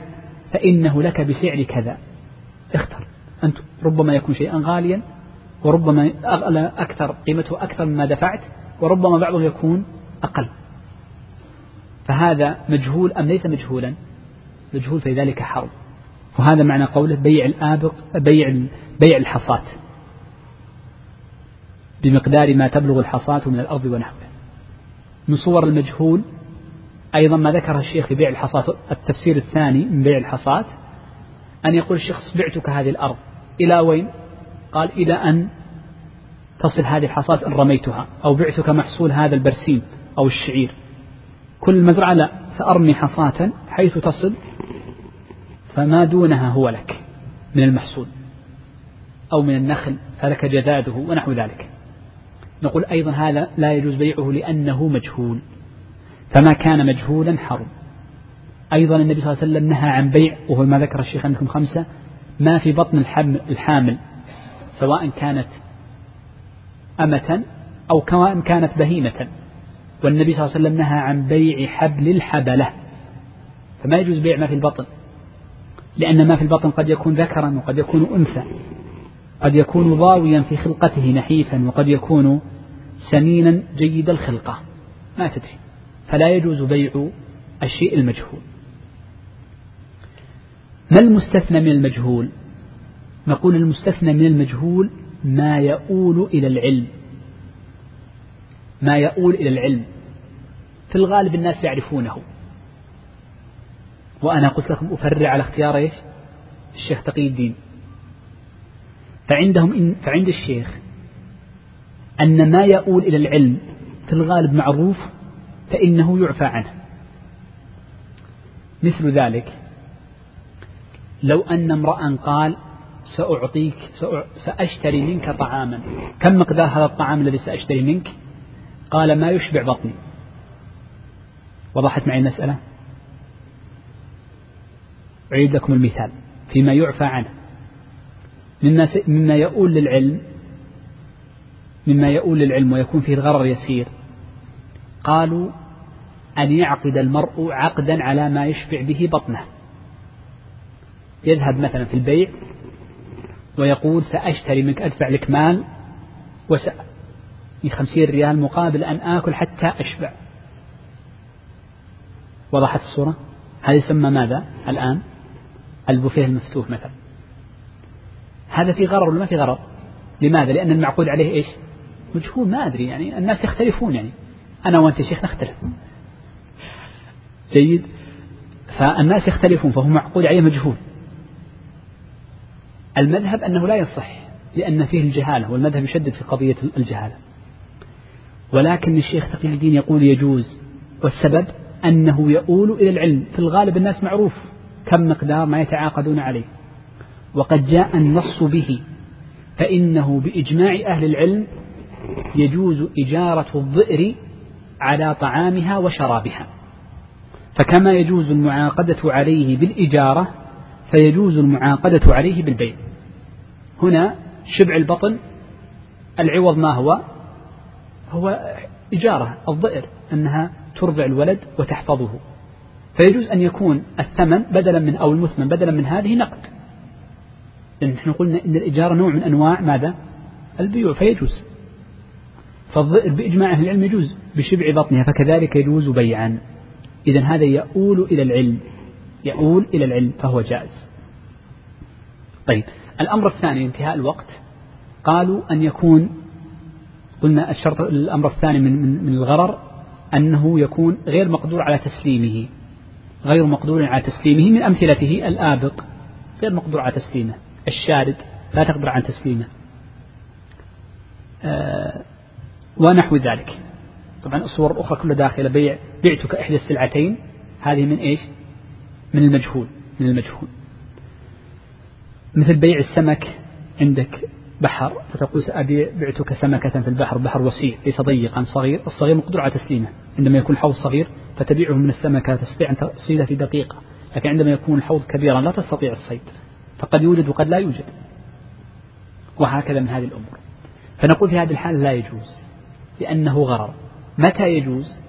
فإنه لك بسعر كذا. اختر. أنت ربما يكون شيئا غاليا وربما أكثر قيمته أكثر مما دفعت وربما بعضه يكون أقل. فهذا مجهول أم ليس مجهولا؟ مجهول في ذلك حرب. وهذا معنى قوله بيع الآبق بيع بيع الحصاة. بمقدار ما تبلغ الحصاة من الأرض ونحوه. من صور المجهول. أيضا ما ذكره الشيخ في بيع الحصاة التفسير الثاني من بيع الحصاة أن يقول الشخص بعتك هذه الأرض إلى وين؟ قال إلى أن تصل هذه الحصاة إن رميتها أو بعتك محصول هذا البرسيم أو الشعير. كل مزرعة لا سأرمي حصاة حيث تصل فما دونها هو لك من المحصول أو من النخل فلك جذاذه ونحو ذلك. نقول أيضا هذا لا يجوز بيعه لأنه مجهول. فما كان مجهولا حرم. أيضا النبي صلى الله عليه وسلم نهى عن بيع وهو ما ذكر الشيخ عندكم خمسة ما في بطن الحامل سواء كانت أمة أو كانت بهيمة. والنبي صلى الله عليه وسلم نهى عن بيع حبل الحبلة. فما يجوز بيع ما في البطن لأن ما في البطن قد يكون ذكرا وقد يكون أنثى. قد يكون ضاويا في خلقته نحيفا وقد يكون سمينا جيد الخلقة. ما تدري. فلا يجوز بيع الشيء المجهول. ما المستثنى من المجهول؟ نقول المستثنى من المجهول ما يؤول إلى العلم. ما يؤول إلى العلم. في الغالب الناس يعرفونه. وأنا قلت لكم أفرع على اختيار إيش؟ الشيخ تقي الدين. فعندهم إن فعند الشيخ أن ما يؤول إلى العلم في الغالب معروف فإنه يعفى عنه. مثل ذلك لو أن امرأ قال سأعطيك سأشتري منك طعاما. كم مقدار هذا الطعام الذي سأشتري منك؟ قال ما يشبع بطني. وضحت معي المسألة؟ أعيد لكم المثال فيما يعفى عنه. مما مما يؤول للعلم مما يؤول للعلم ويكون فيه الغرر يسير. قالوا أن يعقد المرء عقدا على ما يشبع به بطنه. يذهب مثلا في البيع ويقول سأشتري منك أدفع لك مال وس خمسين ريال مقابل أن آكل حتى أشبع. وضحت الصورة؟ هذا يسمى ماذا الآن؟ البوفيه المفتوح مثلا. هذا في غرر ولا ما في غرر؟ لماذا؟ لأن المعقود عليه إيش؟ مجهول ما أدري يعني الناس يختلفون يعني. أنا وأنت شيخ نختلف. جيد؟ فالناس يختلفون فهو معقود عليه مجهول. المذهب أنه لا يصح لأن فيه الجهالة والمذهب يشدد في قضية الجهالة. ولكن الشيخ تقي الدين يقول يجوز والسبب أنه يؤول إلى العلم. في الغالب الناس معروف كم مقدار ما يتعاقدون عليه. وقد جاء النص به فإنه بإجماع أهل العلم يجوز إجارة الظئر على طعامها وشرابها. فكما يجوز المعاقدة عليه بالإجارة فيجوز المعاقدة عليه بالبيع. هنا شبع البطن العوض ما هو؟ هو إجارة الظئر أنها ترضع الولد وتحفظه. فيجوز أن يكون الثمن بدلا من أو المثمن بدلا من هذه نقد. لأن نحن قلنا إن الإجارة نوع من أنواع ماذا؟ البيوع فيجوز. بإجماع أهل العلم يجوز بشبع بطنها فكذلك يجوز بيعا. إذا هذا يؤول إلى العلم يؤول إلى العلم فهو جائز. طيب الأمر الثاني انتهاء الوقت. قالوا أن يكون قلنا الشرط الأمر الثاني من, من, من الغرر أنه يكون غير مقدور على تسليمه. غير مقدور على تسليمه من أمثلته الآبق غير مقدور على تسليمه. الشارد لا تقدر على تسليمه. آه ونحو ذلك. طبعا الصور الأخرى كلها داخلة. بيع بعتك إحدى السلعتين. هذه من إيش؟ من المجهول من المجهول. مثل بيع السمك عندك بحر فتقول سأبيع بعتك سمكة في البحر بحر وسيع ليس ضيقا صغير. الصغير مقدور على تسليمه. عندما يكون الحوض صغير فتبيعه من السمكة تستطيع أن تصيده في دقيقة. لكن عندما يكون الحوض كبيرا لا تستطيع الصيد. فقد يوجد وقد لا يوجد. وهكذا من هذه الأمور. فنقول في هذه الحالة لا يجوز لأنه غرر. متى يجوز؟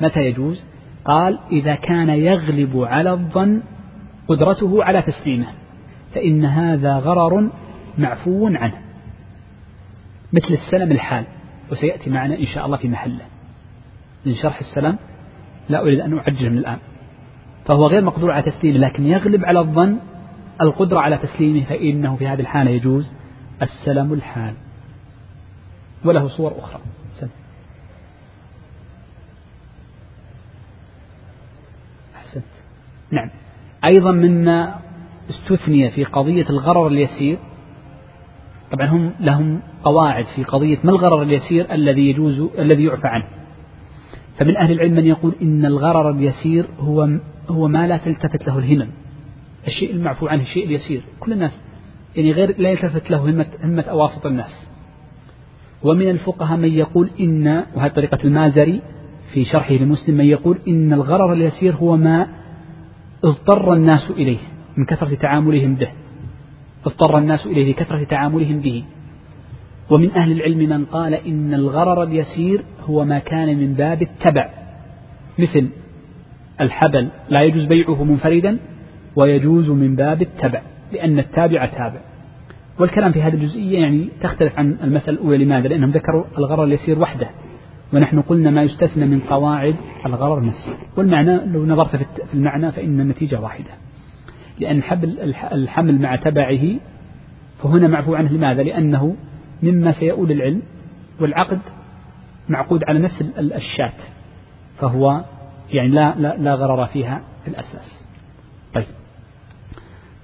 متى يجوز؟ قال إذا كان يغلب على الظن قدرته على تسليمه فإن هذا غرر معفو عنه. مثل السلم الحال وسيأتي معنا إن شاء الله في محله. من شرح السلام لا أريد أن أعجل من الآن. فهو غير مقدور على تسليمه لكن يغلب على الظن القدرة على تسليمه فإنه في هذه الحالة يجوز السلم الحال. وله صور أخرى. سلم. أحسنت. نعم. أيضا مما استثني في قضية الغرر اليسير طبعا هم لهم قواعد في قضية ما الغرر اليسير الذي يجوز الذي يعفى عنه. فمن أهل العلم من يقول إن الغرر اليسير هو هو ما لا تلتفت له الهمم. الشيء المعفو عنه الشيء اليسير كل الناس يعني غير لا يلتفت له همة, همة أواسط الناس. ومن الفقهاء من يقول إن وهذه طريقة المازري في شرحه لمسلم من يقول إن الغرر اليسير هو ما اضطر الناس إليه من كثرة تعاملهم به. اضطر الناس إليه لكثرة تعاملهم به. ومن أهل العلم من قال إن الغرر اليسير هو ما كان من باب التبع. مثل الحبل لا يجوز بيعه منفردا. ويجوز من باب التبع لأن التابع تابع. والكلام في هذه الجزئية يعني تختلف عن المسألة الأولى لماذا؟ لأنهم ذكروا الغرر اليسير وحده. ونحن قلنا ما يستثنى من قواعد الغرر نفسه. والمعنى لو نظرت في المعنى فإن النتيجة واحدة. لأن حبل الحمل مع تبعه فهنا معفو عنه لماذا؟ لأنه مما سيؤول العلم والعقد معقود على نفس الشاة فهو يعني لا, لا, لا غرر فيها في الأساس. طيب.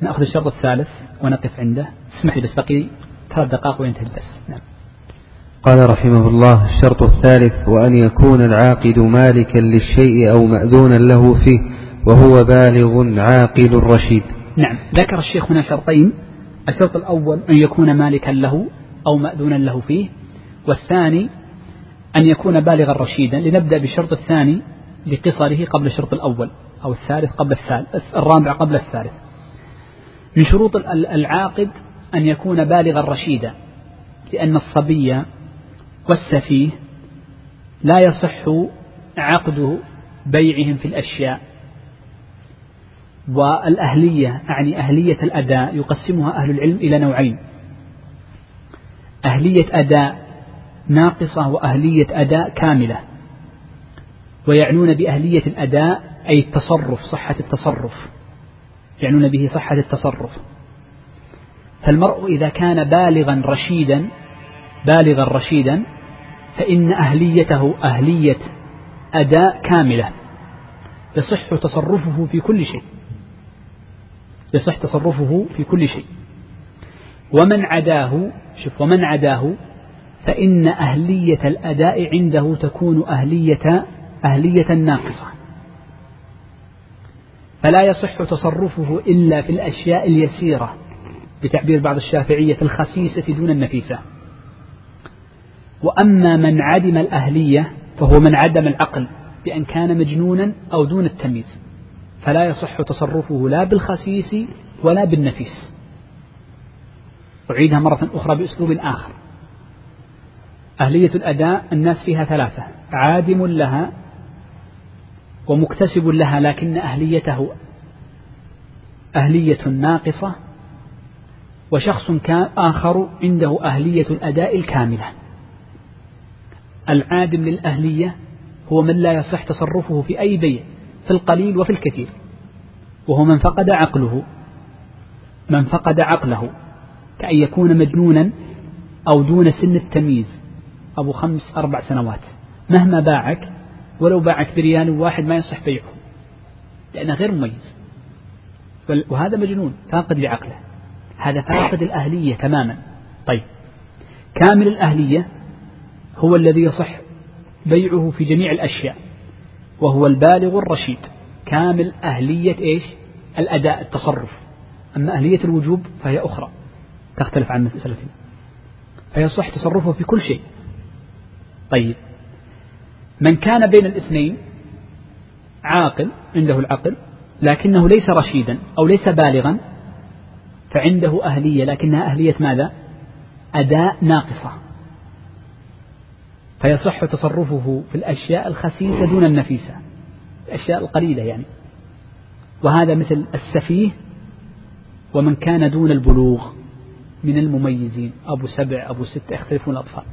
نأخذ الشرط الثالث ونقف عنده. اسمح لي بس بقي ثلاث دقائق وينتهي الدرس. نعم. قال رحمه الله الشرط الثالث وأن يكون العاقد مالكا للشيء أو مأذونا له فيه وهو بالغ عاقل رشيد. نعم. ذكر الشيخ هنا شرطين. الشرط الأول أن يكون مالكا له أو مأذونا له فيه. والثاني أن يكون بالغا رشيدا. لنبدأ بالشرط الثاني لقصره قبل الشرط الأول أو الثالث قبل الثالث الرابع قبل الثالث. من شروط العاقد أن يكون بالغا رشيدا لأن الصبي والسفيه لا يصح عقد بيعهم في الأشياء. والأهلية أعني أهلية الأداء يقسمها أهل العلم إلى نوعين. أهلية أداء ناقصة وأهلية أداء كاملة ويعنون بأهلية الأداء أي التصرف صحة التصرف. يعنون به صحة التصرف. فالمرء إذا كان بالغا رشيدا بالغا رشيدا فإن أهليته أهلية أداء كاملة. يصح تصرفه في كل شيء. يصح تصرفه في كل شيء. ومن عداه شوف ومن عداه فإن أهلية الأداء عنده تكون أهلية أهلية ناقصة. فلا يصح تصرفه إلا في الأشياء اليسيرة بتعبير بعض الشافعية الخسيسة دون النفيسة. وأما من عدم الأهلية فهو من عدم العقل بأن كان مجنونا أو دون التمييز. فلا يصح تصرفه لا بالخسيس ولا بالنفيس. أعيدها مرة أخرى بأسلوب آخر. أهلية الأداء الناس فيها ثلاثة عادم لها ومكتسب لها لكن أهليته أهلية ناقصة وشخص آخر عنده أهلية الأداء الكاملة. العادم للأهلية هو من لا يصح تصرفه في أي بيع في القليل وفي الكثير وهو من فقد عقله من فقد عقله كأن يكون مجنونا أو دون سن التمييز أبو خمس أربع سنوات. مهما باعك ولو باعك بريال واحد ما يصح بيعه. لأنه غير مميز. وهذا مجنون فاقد لعقله. هذا فاقد الأهلية تماما. طيب. كامل الأهلية هو الذي يصح بيعه في جميع الأشياء. وهو البالغ الرشيد. كامل أهلية إيش؟ الأداء التصرف. أما أهلية الوجوب فهي أخرى. تختلف عن مسألة. فيصح تصرفه في كل شيء. طيب. من كان بين الاثنين عاقل عنده العقل لكنه ليس رشيدا أو ليس بالغا فعنده أهلية لكنها أهلية ماذا؟ أداء ناقصة. فيصح تصرفه في الأشياء الخسيسة دون النفيسة الأشياء القليلة يعني. وهذا مثل السفيه ومن كان دون البلوغ من المميزين أبو سبع أبو ستة يختلفون الأطفال.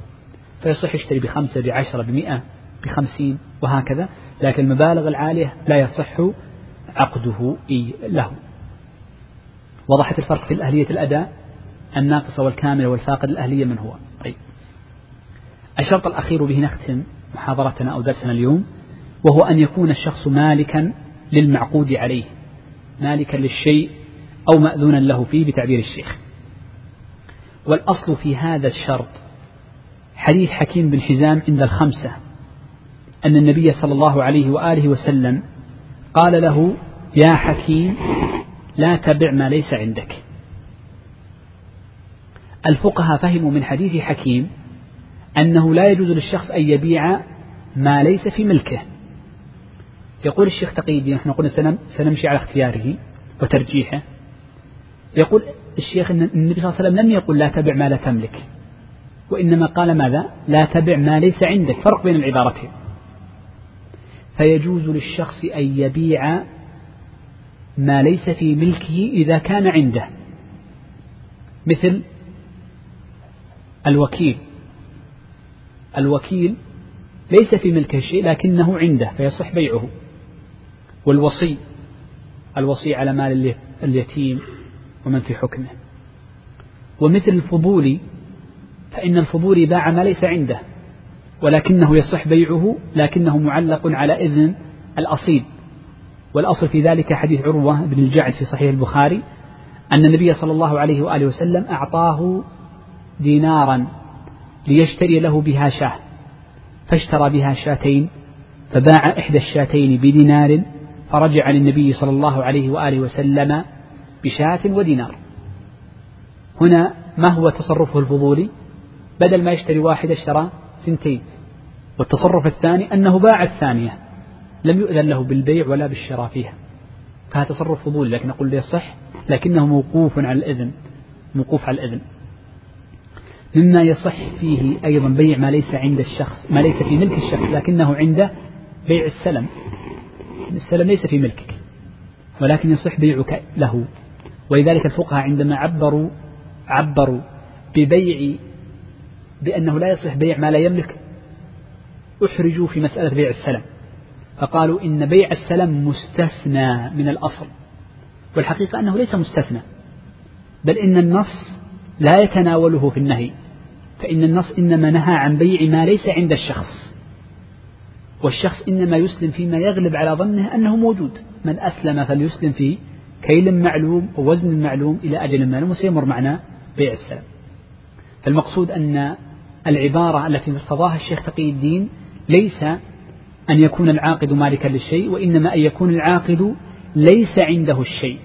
فيصح يشتري بخمسة بعشرة بمئة. بخمسين وهكذا لكن المبالغ العالية لا يصح عقده له. وضحت الفرق في الأهلية الأداء الناقصة والكاملة والفاقد الأهلية من هو؟ طيب. الشرط الأخير به نختم محاضرتنا أو درسنا اليوم وهو أن يكون الشخص مالكا للمعقود عليه مالكا للشيء أو مأذونا له فيه بتعبير الشيخ. والأصل في هذا الشرط حديث حكيم بن حزام عند الخمسة أن النبي صلى الله عليه وآله وسلم قال له يا حكيم لا تبع ما ليس عندك. الفقهاء فهموا من حديث حكيم أنه لا يجوز للشخص أن يبيع ما ليس في ملكه. يقول الشيخ تقي الدين نحن قلنا سنمشي على اختياره وترجيحه. يقول الشيخ أن النبي صلى الله عليه وسلم لم يقل لا تبع ما لا تملك وإنما قال ماذا؟ لا تبع ما ليس عندك. فرق بين العبارتين. فيجوز للشخص أن يبيع ما ليس في ملكه إذا كان عنده مثل الوكيل. الوكيل ليس في ملكه شيء لكنه عنده فيصح بيعه. والوصي الوصي على مال اليتيم ومن في حكمه. ومثل الفضولي فإن الفضولي باع ما ليس عنده. ولكنه يصح بيعه لكنه معلق على إذن الأصيل. والأصل في ذلك حديث عروة بن الجعد في صحيح البخاري أن النبي صلى الله عليه وآله وسلم أعطاه دينارا ليشتري له بها شاة. فاشترى بها شاتين فباع إحدى الشاتين بدينار فرجع للنبي صلى الله عليه وآله وسلم بشاة ودينار. هنا ما هو تصرفه الفضولي؟ بدل ما يشتري واحدة اشترى سنتين. والتصرف الثاني أنه باع الثانية. لم يؤذن له بالبيع ولا بالشراء فيها. فهذا تصرف فضولي لكن نقول يصح لكنه موقوف على الإذن. موقوف على الإذن. مما يصح فيه أيضا بيع ما ليس عند الشخص ما ليس في ملك الشخص لكنه عند بيع السلم. السلم ليس في ملكك ولكن يصح بيعك له. ولذلك الفقهاء عندما عبروا عبروا ببيع بأنه لا يصح بيع ما لا يملك. أحرجوا في مسألة بيع السلم. فقالوا إن بيع السلم مستثنى من الأصل. والحقيقة أنه ليس مستثنى. بل إن النص لا يتناوله في النهي. فإن النص إنما نهى عن بيع ما ليس عند الشخص. والشخص إنما يسلم فيما يغلب على ظنه أنه موجود. من أسلم فليسلم في كيل معلوم ووزن معلوم إلى أجل معلوم وسيمر معنا بيع السلم. فالمقصود أن العبارة التي ارتضاها الشيخ تقي الدين ليس أن يكون العاقد مالكا للشيء وإنما أن يكون العاقد ليس عنده الشيء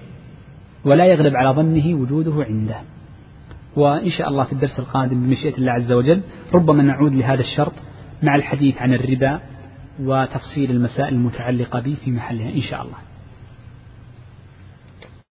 ولا يغلب على ظنه وجوده عنده. وإن شاء الله في الدرس القادم بمشيئة الله عز وجل ربما نعود لهذا الشرط مع الحديث عن الربا وتفصيل المسائل المتعلقة به في محلها إن شاء الله.